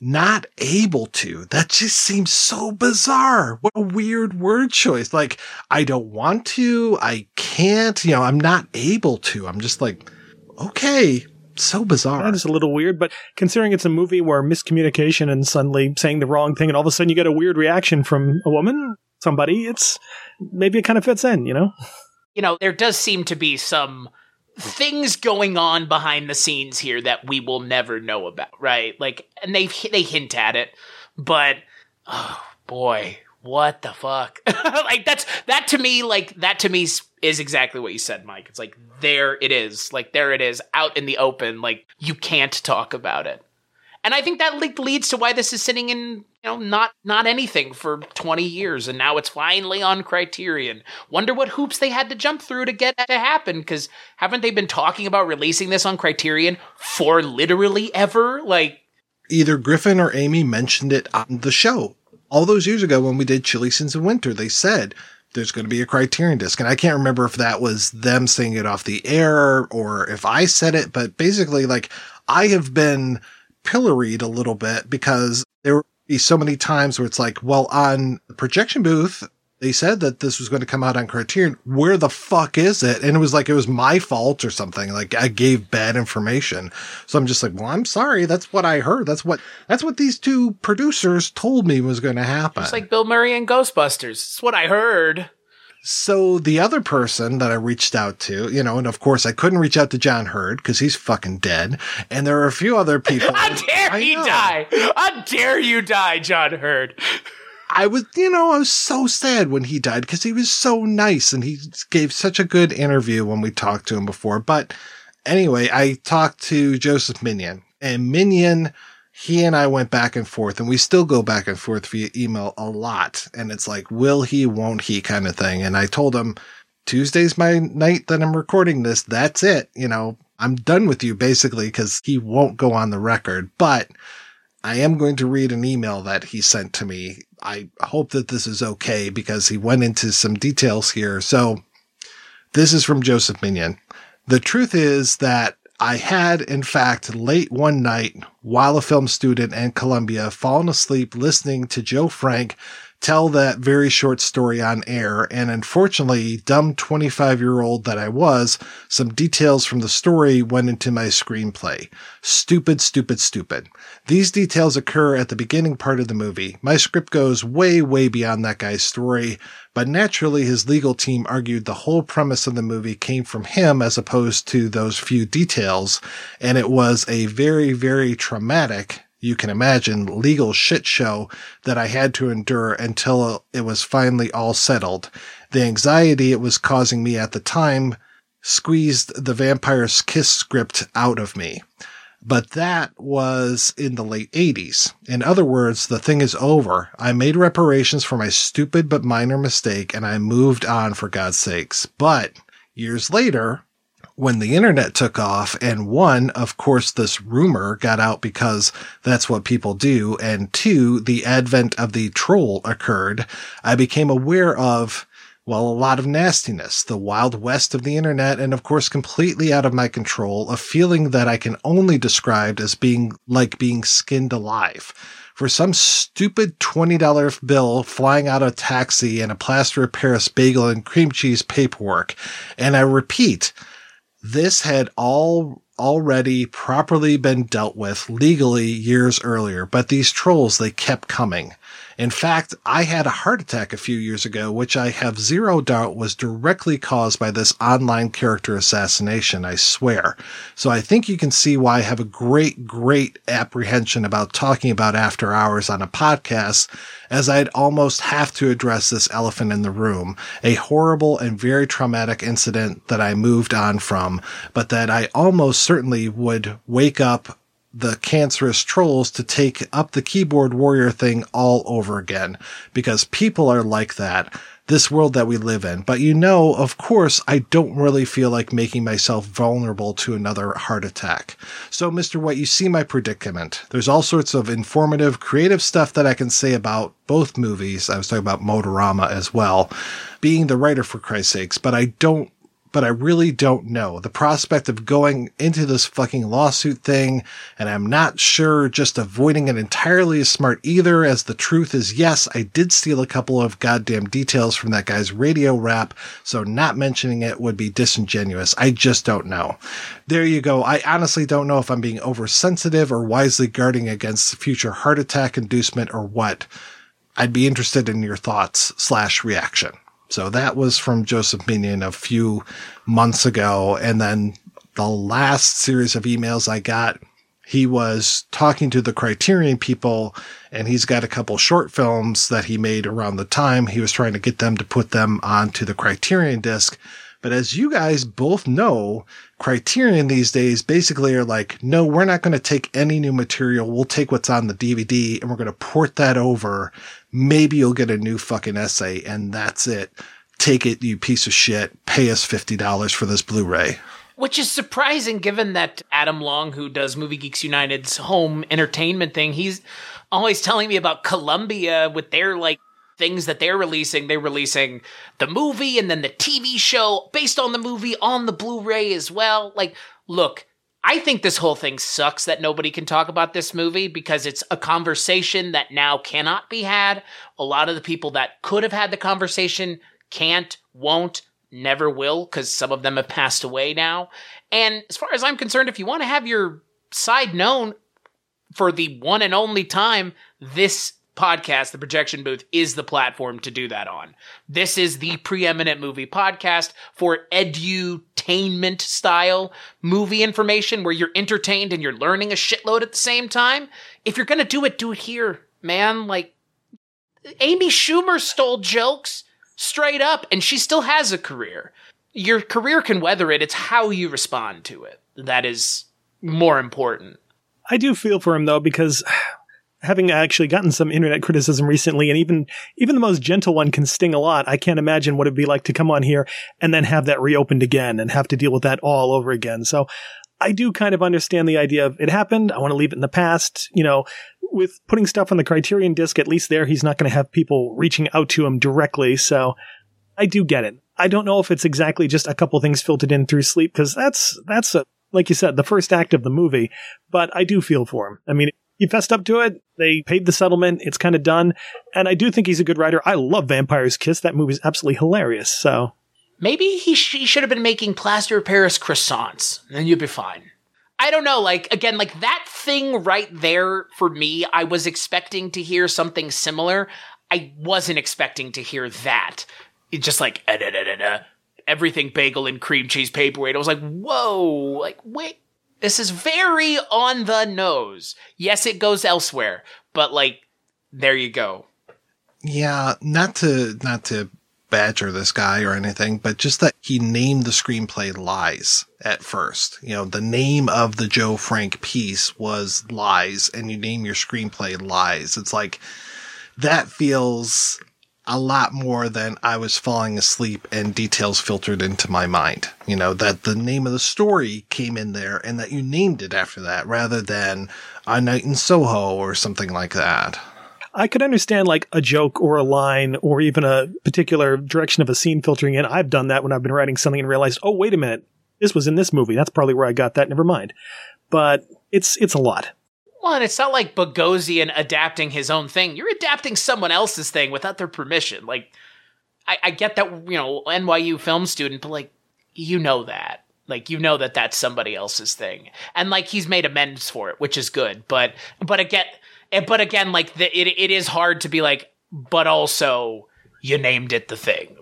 Not able to. That just seems so bizarre. What a weird word choice. Like, I don't want to. I can't. You know, I'm not able to. I'm just like, okay. So bizarre. That is a little weird, but considering it's a movie where miscommunication and suddenly saying the wrong thing and all of a sudden you get a weird reaction from a woman, somebody, it's maybe it kind of fits in, you know? You know, there does seem to be some things going on behind the scenes here that we will never know about, right? Like, and they they hint at it, but oh boy, what the fuck? like that's that to me, like that to me is exactly what you said, Mike. It's like there it is, like there it is, out in the open. Like you can't talk about it. And I think that leads to why this is sitting in, you know, not not anything for 20 years and now it's finally on Criterion. Wonder what hoops they had to jump through to get that to happen cuz haven't they been talking about releasing this on Criterion for literally ever? Like either Griffin or Amy mentioned it on the show. All those years ago when we did Chilly Scenes of Winter, they said there's going to be a Criterion disc. And I can't remember if that was them saying it off the air or if I said it, but basically like I have been pilloried a little bit because there be so many times where it's like, well, on the projection booth, they said that this was going to come out on Criterion. Where the fuck is it? And it was like it was my fault or something. Like I gave bad information. So I'm just like, well, I'm sorry. That's what I heard. That's what that's what these two producers told me was going to happen. It's like Bill Murray and Ghostbusters. It's what I heard. So the other person that I reached out to, you know, and of course I couldn't reach out to John Heard because he's fucking dead. And there are a few other people. How dare I he know. die? How dare you die, John Heard? I was, you know, I was so sad when he died because he was so nice and he gave such a good interview when we talked to him before. But anyway, I talked to Joseph Minion and Minion, he and I went back and forth and we still go back and forth via email a lot. And it's like, will he, won't he kind of thing. And I told him Tuesday's my night that I'm recording this. That's it. You know, I'm done with you basically because he won't go on the record, but I am going to read an email that he sent to me. I hope that this is okay because he went into some details here. So this is from Joseph Minion. The truth is that I had, in fact, late one night while a film student at Columbia fallen asleep listening to Joe Frank tell that very short story on air. And unfortunately, dumb 25 year old that I was, some details from the story went into my screenplay. Stupid, stupid, stupid. These details occur at the beginning part of the movie. My script goes way, way beyond that guy's story, but naturally his legal team argued the whole premise of the movie came from him as opposed to those few details. And it was a very, very traumatic you can imagine, legal shit show that I had to endure until it was finally all settled. The anxiety it was causing me at the time squeezed the Vampire's Kiss script out of me. But that was in the late 80s. In other words, the thing is over. I made reparations for my stupid but minor mistake and I moved on for God's sakes. But years later, when the internet took off and one, of course, this rumor got out because that's what people do. And two, the advent of the troll occurred. I became aware of, well, a lot of nastiness, the wild west of the internet. And of course, completely out of my control, a feeling that I can only describe as being like being skinned alive for some stupid $20 bill flying out of a taxi and a plaster of Paris bagel and cream cheese paperwork. And I repeat, this had all already properly been dealt with legally years earlier, but these trolls, they kept coming. In fact, I had a heart attack a few years ago, which I have zero doubt was directly caused by this online character assassination, I swear. So I think you can see why I have a great, great apprehension about talking about after hours on a podcast, as I'd almost have to address this elephant in the room, a horrible and very traumatic incident that I moved on from, but that I almost certainly would wake up the cancerous trolls to take up the keyboard warrior thing all over again because people are like that. This world that we live in. But you know, of course, I don't really feel like making myself vulnerable to another heart attack. So, Mr. White, you see my predicament. There's all sorts of informative, creative stuff that I can say about both movies. I was talking about Motorama as well, being the writer for Christ's sakes, but I don't but I really don't know. The prospect of going into this fucking lawsuit thing, and I'm not sure just avoiding it entirely is smart either, as the truth is, yes, I did steal a couple of goddamn details from that guy's radio rap, so not mentioning it would be disingenuous. I just don't know. There you go. I honestly don't know if I'm being oversensitive or wisely guarding against future heart attack inducement or what. I'd be interested in your thoughts slash reaction. So that was from Joseph Minion a few months ago. And then the last series of emails I got, he was talking to the Criterion people and he's got a couple short films that he made around the time. He was trying to get them to put them onto the Criterion disc. But as you guys both know, Criterion these days basically are like, no, we're not going to take any new material. We'll take what's on the DVD and we're going to port that over. Maybe you'll get a new fucking essay and that's it. Take it, you piece of shit. Pay us $50 for this Blu-ray. Which is surprising given that Adam Long, who does Movie Geeks United's home entertainment thing, he's always telling me about Columbia with their like things that they're releasing. They're releasing the movie and then the TV show based on the movie on the Blu-ray as well. Like, look, I think this whole thing sucks that nobody can talk about this movie because it's a conversation that now cannot be had. A lot of the people that could have had the conversation can't, won't, never will because some of them have passed away now. And as far as I'm concerned, if you want to have your side known for the one and only time, this podcast, The Projection Booth, is the platform to do that on. This is the preeminent movie podcast for edutainment style movie information where you're entertained and you're learning a shitload at the same time. If you're going to do it, do it here, man. Like, Amy Schumer stole jokes straight up and she still has a career. Your career can weather it, it's how you respond to it that is more important. I do feel for him though because having actually gotten some internet criticism recently and even even the most gentle one can sting a lot. I can't imagine what it'd be like to come on here and then have that reopened again and have to deal with that all over again. So I do kind of understand the idea of it happened. I want to leave it in the past. You know, with putting stuff on the Criterion disc, at least there he's not going to have people reaching out to him directly. So I do get it. I don't know if it's exactly just a couple things filtered in through sleep because that's that's a like you said the first act of the movie. But I do feel for him. I mean, he fessed up to it. They paid the settlement. It's kind of done. And I do think he's a good writer. I love Vampire's Kiss. That movie's absolutely hilarious. So maybe he, sh- he should have been making plaster of Paris croissants, and you'd be fine. I don't know. Like again, like that thing right there for me. I was expecting to hear something similar. I wasn't expecting to hear that. It's just like eh, da, everything bagel and cream cheese paperweight. I was like, whoa, like wait, this is very on the nose. Yes, it goes elsewhere, but like, there you go. Yeah, not to not to badger this guy or anything, but just that he named the screenplay Lies at first. You know, the name of the Joe Frank piece was Lies, and you name your screenplay Lies. It's like that feels a lot more than I was falling asleep and details filtered into my mind. You know, that the name of the story came in there and that you named it after that rather than A Night in Soho or something like that. I could understand like a joke or a line or even a particular direction of a scene filtering in. I've done that when I've been writing something and realized, oh, wait a minute, this was in this movie. That's probably where I got that. Never mind. But it's it's a lot. Well, and it's not like Bogosian adapting his own thing. You're adapting someone else's thing without their permission. Like, I, I get that, you know, NYU film student, but like, you know that. Like, you know that that's somebody else's thing. And like, he's made amends for it, which is good. But, but again, eh, but again, like, the, it, it is hard to be like, but also, you named it the thing.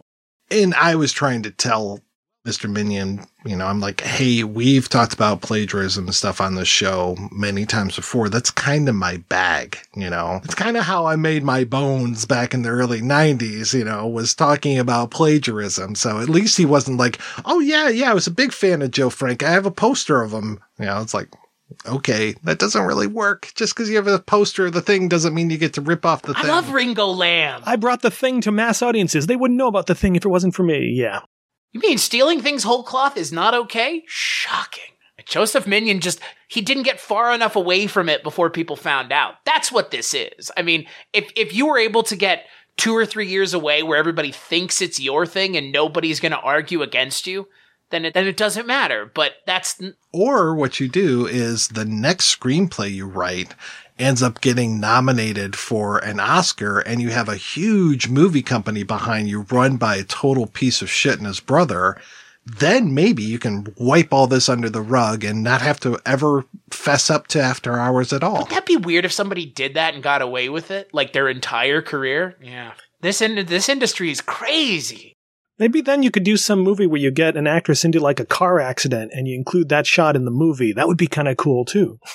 And I was trying to tell Mr. Minion, you know, I'm like, hey, we've talked about plagiarism and stuff on the show many times before. That's kind of my bag, you know. It's kind of how I made my bones back in the early 90s, you know, was talking about plagiarism. So at least he wasn't like, oh, yeah, yeah, I was a big fan of Joe Frank. I have a poster of him. You know, it's like, okay, that doesn't really work. Just because you have a poster of the thing doesn't mean you get to rip off the thing. I love Ringo Lam. I brought the thing to mass audiences. They wouldn't know about the thing if it wasn't for me. Yeah. You mean stealing things whole cloth is not okay? Shocking. Joseph Minion just, he didn't get far enough away from it before people found out. That's what this is. I mean, if, if you were able to get two or three years away where everybody thinks it's your thing and nobody's going to argue against you, then it, then it doesn't matter. But that's. Or what you do is the next screenplay you write ends up getting nominated for an Oscar and you have a huge movie company behind you run by a total piece of shit and his brother, then maybe you can wipe all this under the rug and not have to ever fess up to after hours at all. Would that be weird if somebody did that and got away with it? Like their entire career? Yeah. This in- this industry is crazy. Maybe then you could do some movie where you get an actress into like a car accident and you include that shot in the movie. That would be kind of cool too.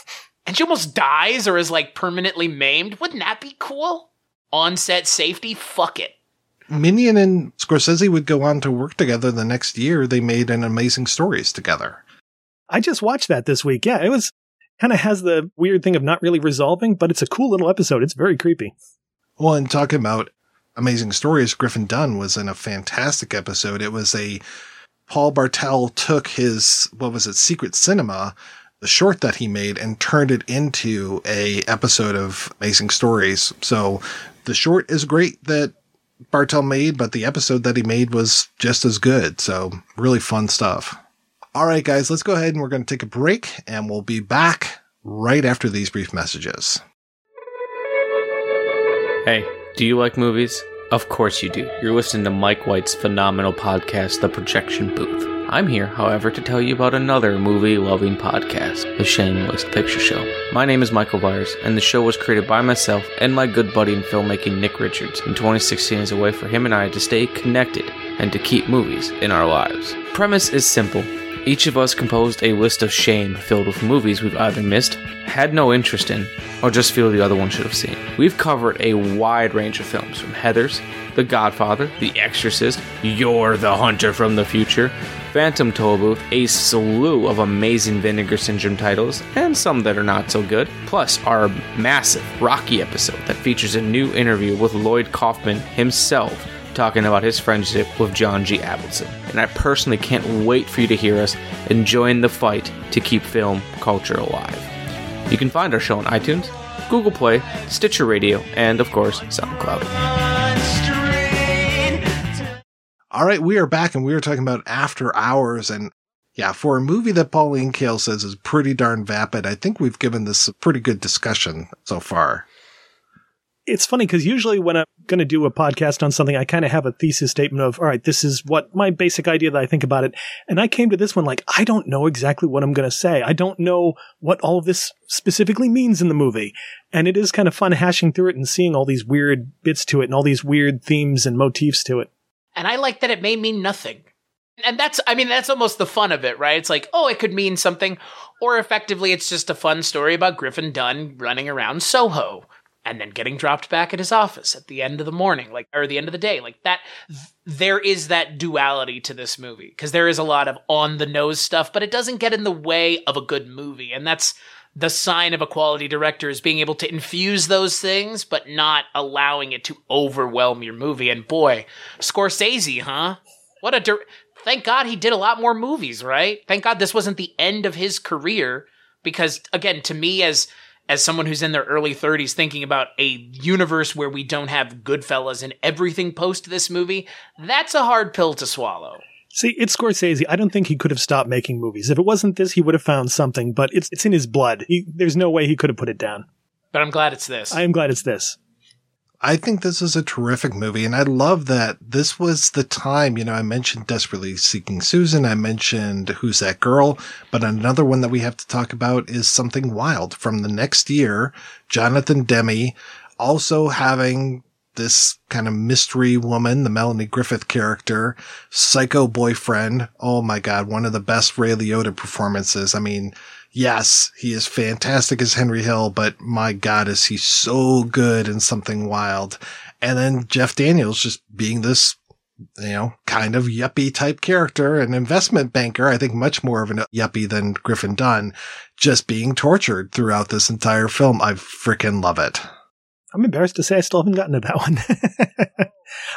and she almost dies or is like permanently maimed. Wouldn't that be cool? On set safety? Fuck it. Minion and Scorsese would go on to work together the next year. They made an amazing stories together. I just watched that this week. Yeah, it was kind of has the weird thing of not really resolving, but it's a cool little episode. It's very creepy. Well, and talking about amazing stories, Griffin Dunne was in a fantastic episode. It was a Paul Bartel took his what was it, Secret Cinema, the short that he made, and turned it into a episode of Amazing Stories. So the short is great that Bartel made, but the episode that he made was just as good. So really fun stuff. All right, guys, let's go ahead and we're going to take a break and we'll be back right after these brief messages. Hey, do you like movies? Of course you do. You're listening to Mike White's phenomenal podcast, The Projection Booth. I'm here, however, to tell you about another movie loving podcast, The Shameless Picture Show. My name is Michael Byers, and the show was created by myself and my good buddy in filmmaking, Nick Richards, in 2016 as a way for him and I to stay connected and to keep movies in our lives. Premise is simple. Each of us composed a list of shame filled with movies we've either missed, had no interest in, or just feel the other one should have seen. We've covered a wide range of films from Heathers, The Godfather, The Exorcist, Yor, the Hunter from the Future, Phantom Tollbooth, a slew of amazing Vinegar Syndrome titles, and some that are not so good, plus our massive Rocky episode that features a new interview with Lloyd Kaufman himself talking about his friendship with John G. Avildsen. And I personally can't wait for you to hear us and join the fight to keep film culture alive. You can find our show on iTunes, Google Play, Stitcher Radio, and of course, SoundCloud. All right, we are back and we are talking about After Hours. And yeah, for a movie that Pauline Kael says is pretty darn vapid, I think we've given this a pretty good discussion so far. It's funny because usually when I'm going to do a podcast on something, I kind of have a thesis statement of, all right, this is what my basic idea that I think about it. And I came to this one like, I don't know exactly what I'm going to say. I don't know what all of this specifically means in the movie. And it is kind of fun hashing through it and seeing all these weird bits to it and all these weird themes and motifs to it. And I like that it may mean nothing. And that's, I mean, that's almost the fun of it, right? It's like, oh, it could mean something. Or effectively, it's just a fun story about Griffin Dunne running around Soho and then getting dropped back at his office at the end of the morning, like, or the end of the day. Like that, th- there is that duality to this movie because there is a lot of on the nose stuff, but it doesn't get in the way of a good movie. And that's, the sign of a quality director is being able to infuse those things, but not allowing it to overwhelm your movie. And boy, Scorsese, huh? What a dir- thank God he did a lot more movies, right? Thank God this wasn't the end of his career because again, to me as as someone who's in their early 30s thinking about a universe where we don't have Goodfellas and everything post this movie, that's a hard pill to swallow. See, it's Scorsese. I don't think he could have stopped making movies. If it wasn't this, he would have found something, but it's it's in his blood. He, there's no way he could have put it down. But I'm glad it's this. I am glad it's this. I think this is a terrific movie, and I love that this was the time. You know, I mentioned Desperately Seeking Susan, I mentioned Who's That Girl, but another one that we have to talk about is Something Wild from the next year. Jonathan Demme also having this kind of mystery woman, the Melanie Griffith character, psycho boyfriend. Oh my God, one of the best Ray Liotta performances. I mean, yes, he is fantastic as Henry Hill, but my God, is he so good in something wild. And then Jeff Daniels just being this, you know, kind of yuppie type character, an investment banker. I think much more of a yuppie than Griffin Dunne, just being tortured throughout this entire film. I freaking love it. I'm embarrassed to say I still haven't gotten to that one. it's,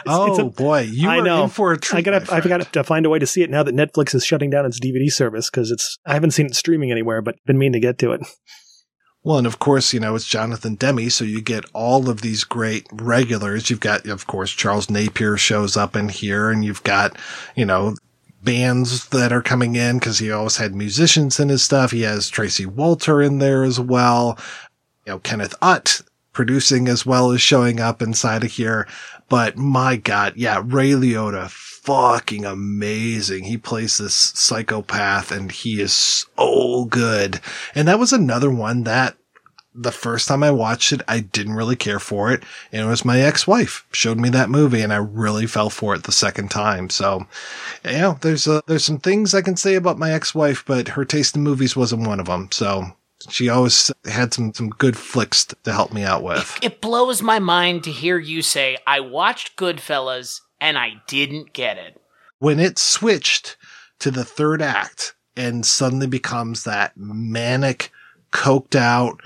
oh it's a, oh, boy, you I know. in for a treat. I gotta, I friend. got to find a way to see it now that Netflix is shutting down its DVD service because it's. I haven't seen it streaming anywhere, but been meaning to get to it. Well, and of course, you know, it's Jonathan Demme, so you get all of these great regulars. You've got, of course, Charles Napier shows up in here, and you've got, you know, bands that are coming in because he always had musicians in his stuff. He has Tracy Walter in there as well. You know, Kenneth Utt producing as well as showing up inside of here. But my God, yeah, Ray Liotta, fucking amazing. He plays this psychopath and he is so good. And that was another one that the first time I watched it, I didn't really care for it. And it was my ex-wife showed me that movie and I really fell for it the second time. So, you know, there's a, there's some things I can say about my ex-wife, but her taste in movies wasn't one of them. So she always had some, some good flicks to help me out with. It blows my mind to hear you say, I watched Goodfellas and I didn't get it. When it switched to the third act and suddenly becomes that manic, coked out,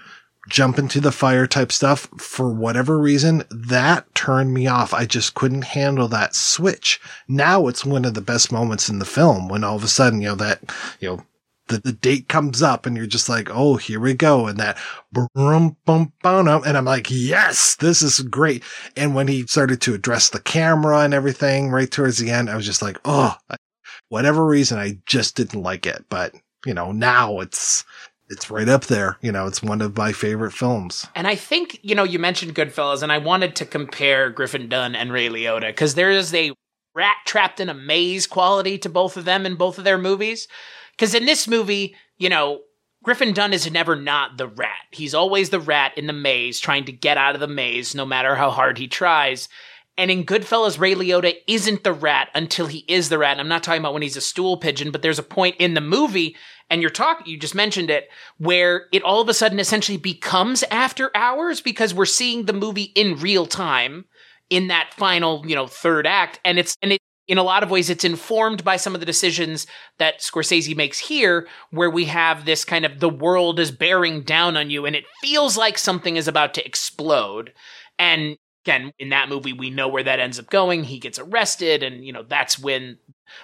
jump into the fire type stuff for whatever reason, that turned me off. I just couldn't handle that switch. Now it's one of the best moments in the film when all of a sudden, you know, that, you know, the, the date comes up and you're just like, oh, here we go. And that, boom, boom, boom. and I'm like, yes, this is great. And when he started to address the camera and everything right towards the end, I was just like, oh, whatever reason, I just didn't like it. But, you know, now it's, it's right up there. You know, it's one of my favorite films. And I think, you know, you mentioned Goodfellas, and I wanted to compare Griffin Dunne and Ray Liotta because there is a rat trapped in a maze quality to both of them in both of their movies. Because in this movie, you know, Griffin Dunne is never not the rat. He's always the rat in the maze, trying to get out of the maze no matter how hard he tries. And in Goodfellas, Ray Liotta isn't the rat until he is the rat. And I'm not talking about when he's a stool pigeon, but there's a point in the movie, and you're talking, you just mentioned it, where it all of a sudden essentially becomes after hours because we're seeing the movie in real time in that final, you know, third act. And it's, and it, in a lot of ways, it's informed by some of the decisions that Scorsese makes here, where we have this kind of the world is bearing down on you and it feels like something is about to explode. And again, in that movie, we know where that ends up going. He gets arrested, and, you know, that's when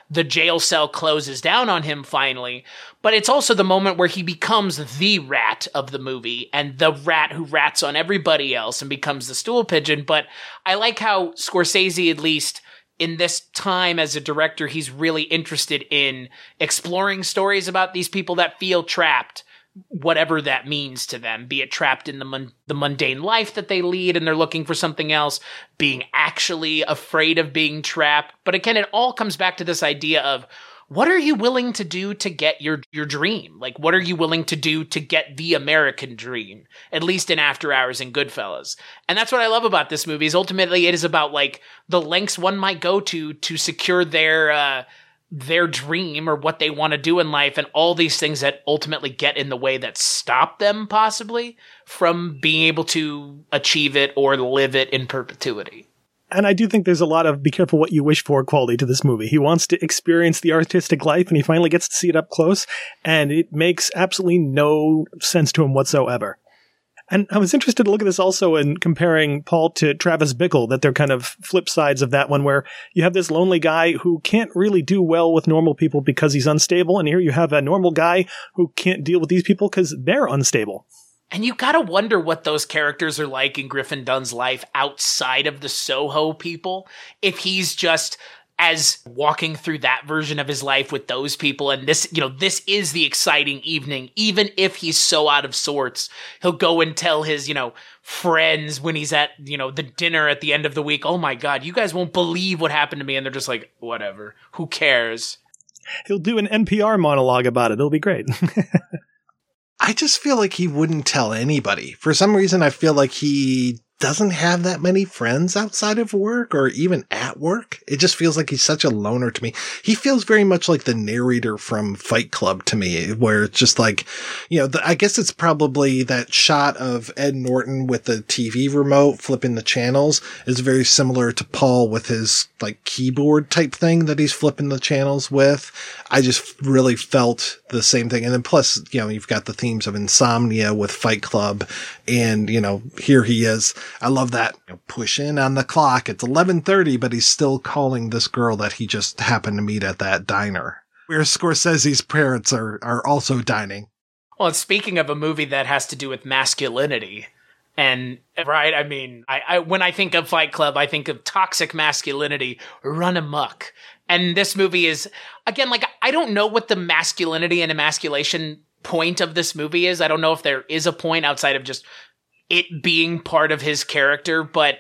the jail cell closes down on him finally. But it's also the moment where he becomes the rat of the movie and the rat who rats on everybody else and becomes the stool pigeon. But I like how Scorsese, at least, in this time as a director, he's really interested in exploring stories about these people that feel trapped, whatever that means to them, be it trapped in the, the mundane life that they lead and they're looking for something else, being actually afraid of being trapped. But again, it all comes back to this idea of what are you willing to do to get your your dream? Like what are you willing to do to get the American dream? At least in After Hours and Goodfellas. And that's what I love about this movie is ultimately it is about like the lengths one might go to to secure their uh their dream or what they want to do in life and all these things that ultimately get in the way that stop them possibly from being able to achieve it or live it in perpetuity. And I do think there's a lot of be careful what you wish for quality to this movie. He wants to experience the artistic life and he finally gets to see it up close and it makes absolutely no sense to him whatsoever. And I was interested to look at this also in comparing Paul to Travis Bickle, that they're kind of flip sides of that one, where you have this lonely guy who can't really do well with normal people because he's unstable. And here you have a normal guy who can't deal with these people because they're unstable. And you gotta wonder what those characters are like in Griffin Dunne's life outside of the Soho people. If he's just as walking through that version of his life with those people and this you know this is the exciting evening even if he's so out of sorts he'll go and tell his you know friends when he's at you know the dinner at the end of the week oh my god you guys won't believe what happened to me and they're just like whatever who cares He'll do an NPR monologue about it. It'll be great. I just feel like he wouldn't tell anybody. For some reason, I feel like he doesn't have that many friends outside of work or even at work. It just feels like he's such a loner to me. He feels very much like the narrator from Fight Club to me, where it's just like, you know, the, I guess it's probably that shot of Ed Norton with the TV remote flipping the channels is very similar to Paul with his like keyboard type thing that he's flipping the channels with. I just really felt the same thing. And then plus, you know, you've got the themes of insomnia with Fight Club and, you know, here he is. I love that you know, push in on the clock. It's 1130, but he's still calling this girl that he just happened to meet at that diner where Scorsese's parents are, are also dining. Well, speaking of a movie that has to do with masculinity, and right, I mean, I, I when I think of Fight Club, I think of toxic masculinity run amok. And this movie is again like I don't know what the masculinity and emasculation point of this movie is. I don't know if there is a point outside of just it being part of his character, but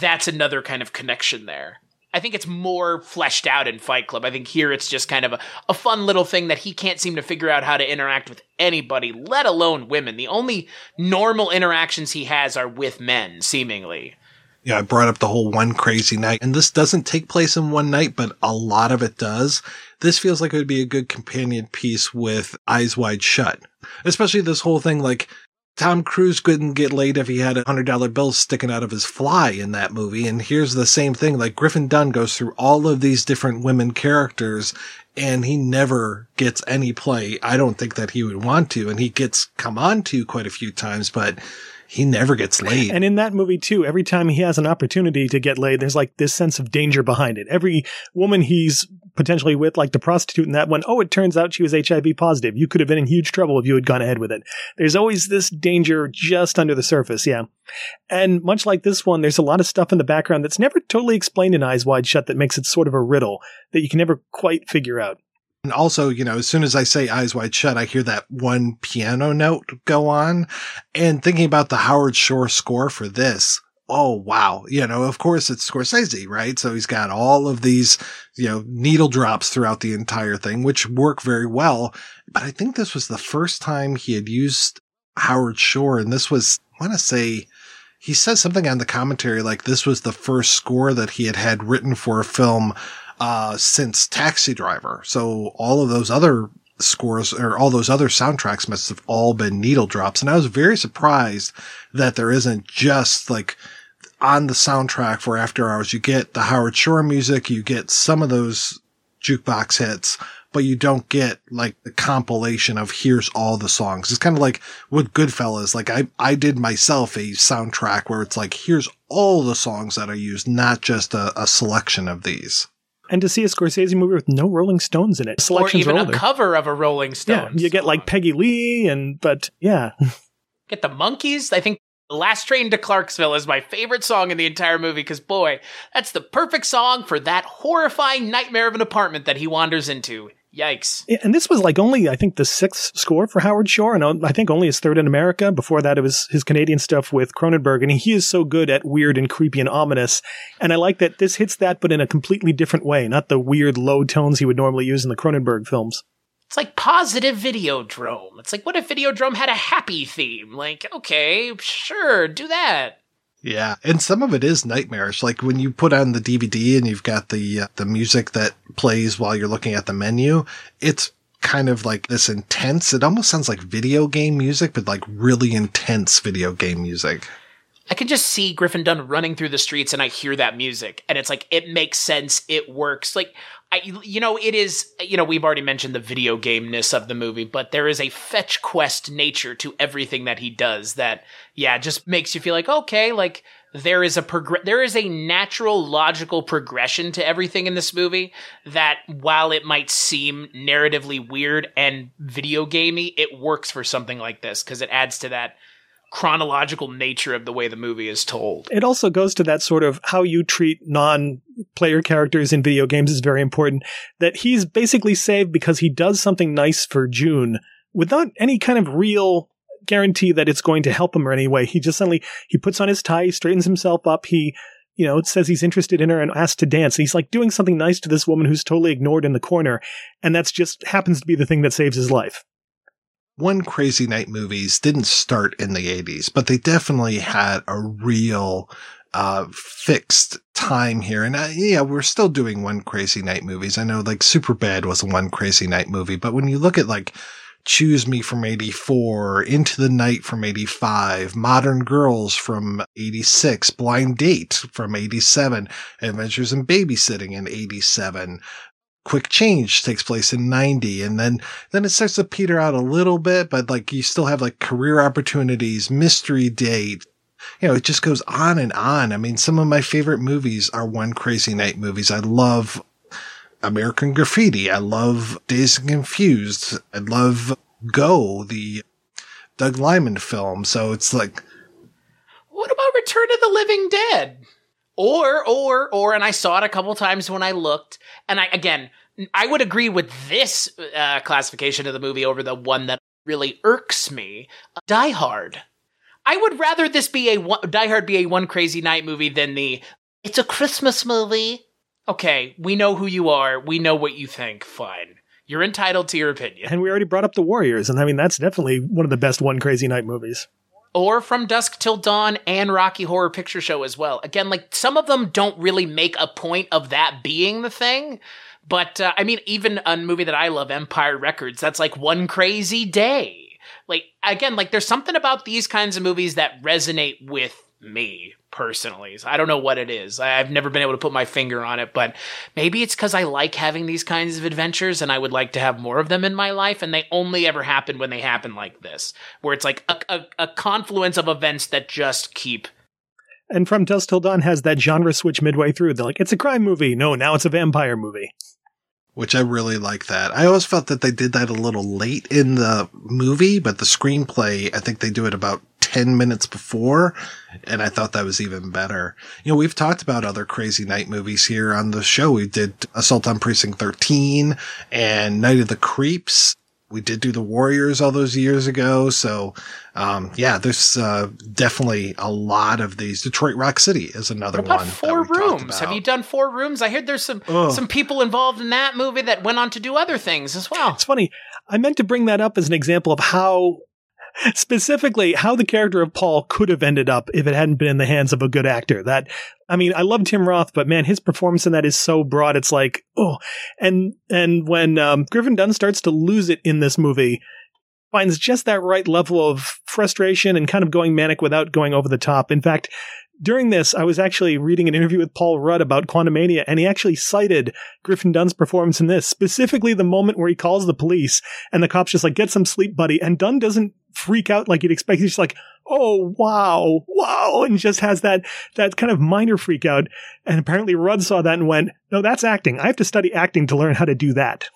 that's another kind of connection there. I think it's more fleshed out in Fight Club. I think here it's just kind of a, a fun little thing that he can't seem to figure out how to interact with anybody, let alone women. The only normal interactions he has are with men, seemingly. Yeah, I brought up the whole one crazy night, and this doesn't take place in one night, but a lot of it does. This feels like it would be a good companion piece with Eyes Wide Shut. Especially this whole thing like Tom Cruise couldn't get laid if he had a hundred dollar bill sticking out of his fly in that movie. And here's the same thing. Like Griffin Dunne goes through all of these different women characters and he never gets any play. I don't think that he would want to. And he gets come on to quite a few times, but he never gets laid. And in that movie too, every time he has an opportunity to get laid, there's like this sense of danger behind it. Every woman he's potentially with, like the prostitute in that one, oh, it turns out she was HIV positive. You could have been in huge trouble if you had gone ahead with it. There's always this danger just under the surface, yeah. And much like this one, there's a lot of stuff in the background that's never totally explained in Eyes Wide Shut that makes it sort of a riddle that you can never quite figure out. And also, you know, as soon as I say eyes wide shut, I hear that one piano note go on. And thinking about the Howard Shore score for this, oh wow. You know, of course it's Scorsese, right? So he's got all of these, you know, needle drops throughout the entire thing, which work very well. But I think this was the first time he had used Howard Shore. And this was, I want to say, he says something on the commentary like this was the first score that he had had written for a film uh, since Taxi Driver. So all of those other scores or all those other soundtracks must have all been needle drops. And I was very surprised that there isn't just like on the soundtrack for After Hours, you get the Howard Shore music, you get some of those jukebox hits, but you don't get like the compilation of here's all the songs. It's kind of like with Goodfellas. Like I, I did myself a soundtrack where it's like, here's all the songs that are used, not just a, a selection of these and to see a Scorsese movie with no Rolling Stones in it. Selections or even a cover of a Rolling Stones. Yeah, you get like Peggy Lee, and but yeah, get the Monkees. I think Last Train to Clarksville" is my favorite song in the entire movie because boy, that's the perfect song for that horrifying nightmare of an apartment that he wanders into. Yikes. And this was like only, I think, the sixth score for Howard Shore, and I think only his third in America. Before that, it was his Canadian stuff with Cronenberg, and he is so good at weird and creepy and ominous. And I like that this hits that, but in a completely different way, not the weird low tones he would normally use in the Cronenberg films. It's like positive Videodrome. It's like, what if Videodrome had a happy theme? Like, okay, sure, do that. Yeah, and some of it is nightmarish. Like when you put on the DVD and you've got the uh, the music that plays while you're looking at the menu, it's kind of like this intense. It almost sounds like video game music, but like really intense video game music. I can just see Griffin Dunne running through the streets and I hear that music and it's like it makes sense, it works. Like I you know it is you know we've already mentioned the video gameness of the movie, but there is a fetch quest nature to everything that he does that yeah, just makes you feel like okay, like there is a progr- there is a natural logical progression to everything in this movie that while it might seem narratively weird and video gamey, it works for something like this because it adds to that chronological nature of the way the movie is told. It also goes to that sort of how you treat non player characters in video games is very important. That he's basically saved because he does something nice for June without any kind of real guarantee that it's going to help him or any way. He just suddenly he puts on his tie, he straightens himself up, he you know, says he's interested in her and asks to dance. And he's like doing something nice to this woman who's totally ignored in the corner. And that's just happens to be the thing that saves his life. One Crazy Night movies didn't start in the 80s, but they definitely had a real uh, fixed time here. And uh, yeah, we're still doing One Crazy Night movies. I know like Superbad was One Crazy Night movie, but when you look at like Choose Me from 84, Into the Night from 85, Modern Girls from 86, Blind Date from 87, Adventures in Babysitting in 87, quick change takes place in 90 and then then it starts to peter out a little bit but like you still have like career opportunities mystery date you know it just goes on and on. I mean some of my favorite movies are one crazy night movies. I love american graffiti. I love dazed and confused. I love go the doug liman film. So it's like what about return of the living dead? Or or or and i saw it a couple times when i looked and i again i would agree with this uh, classification of the movie over the one that really irks me die hard i would rather this be a one, die hard be a one crazy night movie than the it's a christmas movie okay we know who you are we know what you think fine you're entitled to your opinion And we already brought up The Warriors, and I mean, that's definitely one of the best One Crazy Night movies. or From Dusk Till Dawn and Rocky Horror Picture Show as well. Again, like some of them don't really make a point of that being the thing. But uh, I mean, even a movie that I love, Empire Records, that's like one crazy day. Like, again, like there's something about these kinds of movies that resonate with me personally. So I don't know what it is. I've never been able to put my finger on it, but maybe it's because I like having these kinds of adventures and I would like to have more of them in my life. And they only ever happen when they happen like this, where it's like a, a, a confluence of events that just keep. And From Dusk Till Dawn has that genre switch midway through. They're like, it's a crime movie. No, now it's a vampire movie. Which I really like that. I always felt that they did that a little late in the movie, but the screenplay, I think they do it about 10 minutes before, and I thought that was even better. You know, we've talked about other crazy night movies here on the show. We did Assault on Precinct 13 and Night of the Creeps. We did do the Warriors all those years ago. So, um, yeah, there's, uh, definitely a lot of these. Detroit Rock City is another one. Four Rooms? Have you done Four Rooms? I heard there's some Ugh. some people involved in that movie that went on to do other things as well. It's funny. I meant to bring that up as an example of how, specifically, how the character of Paul could have ended up if it hadn't been in the hands of a good actor. That, I mean, I love Tim Roth, but man, his performance in that is so broad. It's like, oh, and, and when, um, Griffin Dunne starts to lose it in this movie, finds just that right level of frustration and kind of going manic without going over the top. In fact, during this, I was actually reading an interview with Paul Rudd about Quantumania, and he actually cited Griffin Dunne's performance in this, specifically the moment where he calls the police and the cops just like, get some sleep, buddy. And Dunne doesn't freak out like you'd expect. He's just like, oh, wow, wow. And just has that, that kind of minor freak out. And apparently Rudd saw that and went, no, that's acting. I have to study acting to learn how to do that.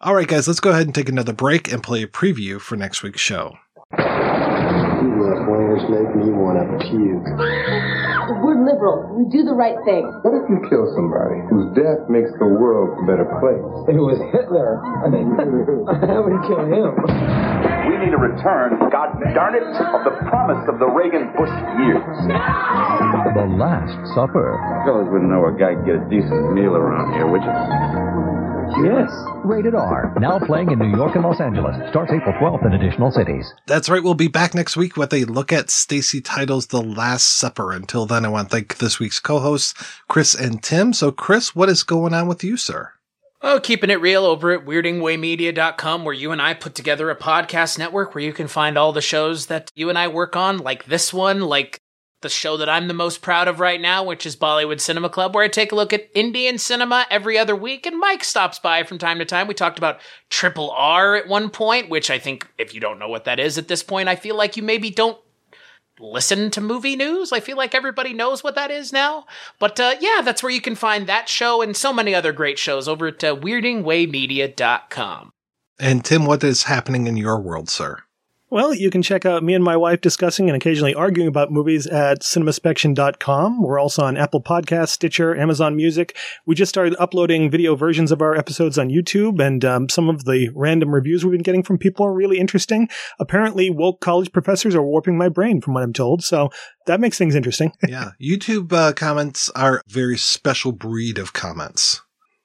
All right, guys, let's go ahead and take another break and play a preview for next week's show. You left wingers make me want to puke. We're liberals. We do the right thing. What if you kill somebody whose death makes the world a better place? If it was Hitler, I mean, I would kill him. We need a return, God darn it, of the promise of the Reagan Bush years. The Last Supper. Fellas wouldn't know a guy can get a decent meal around here, would you? Yes. Rated R. Now playing in New York and Los Angeles. Starts April 12th in additional cities. That's right. We'll be back next week with a look at Stacy Title's The Last Supper. Until then, I want to thank this week's co-hosts, Chris and Tim. So, Chris, what is going on with you, sir? Oh, keeping it real over at weirdingwaymedia.com, where you and I put together a podcast network where you can find all the shows that you and I work on, like this one, like the show that I'm the most proud of right now, which is Bollywood Cinema Club, where I take a look at Indian cinema every other week. And Mike stops by from time to time. We talked about Triple R at one point, which I think, if you don't know what that is at this point, I feel like you maybe don't listen to movie news. I feel like everybody knows what that is now. But uh, yeah, that's where you can find that show and so many other great shows over at uh, weirdingwaymedia.com. And Tim, what is happening in your world, sir? Well, you can check out me and my wife discussing and occasionally arguing about movies at cinemaspection.com. We're also on Apple Podcasts, Stitcher, Amazon Music. We just started uploading video versions of our episodes on YouTube, and um, some of the random reviews we've been getting from people are really interesting. Apparently, woke college professors are warping my brain, from what I'm told, so that makes things interesting. yeah, YouTube uh, comments are a very special breed of comments.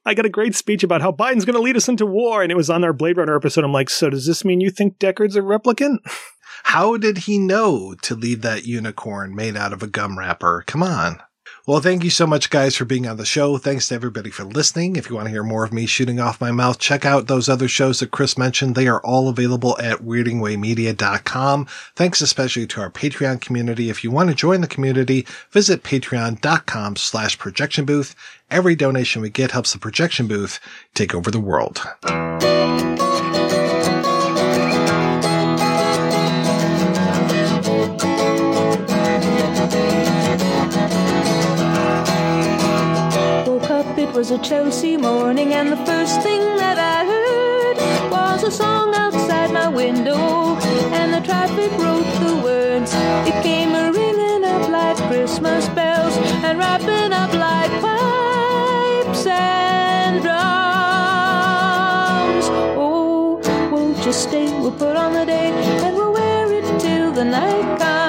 I got a great speech about how Biden's going to lead us into war, and it was on our Blade Runner episode. I'm like, so does this mean you think Deckard's a replicant? How did he know to leave that unicorn made out of a gum wrapper? Come on. Well, thank you so much, guys, for being on the show. Thanks to everybody for listening. If you want to hear more of me shooting off my mouth, check out those other shows that Chris mentioned. They are all available at weirdingwaymedia.com. Thanks especially to our Patreon community. If you want to join the community, visit patreon.com slash projection booth. Every donation we get helps the projection booth take over the world. Was a Chelsea morning, and the first thing that I heard was a song outside my window, and the traffic wrote the words. It came a ringing up like Christmas bells, and wrapping up like pipes and drums. Oh, won't you stay? We'll put on the day, and we'll wear it till the night comes.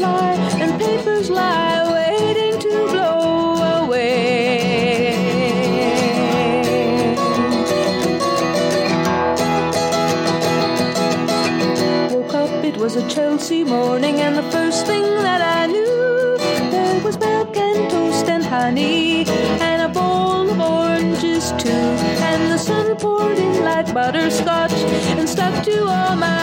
Fly, and papers lie waiting to blow away. Woke up, it was a Chelsea morning, and the first thing that I knew, there was milk and toast and honey, and a bowl of oranges too. And the sun poured in like butterscotch and stuck to all my.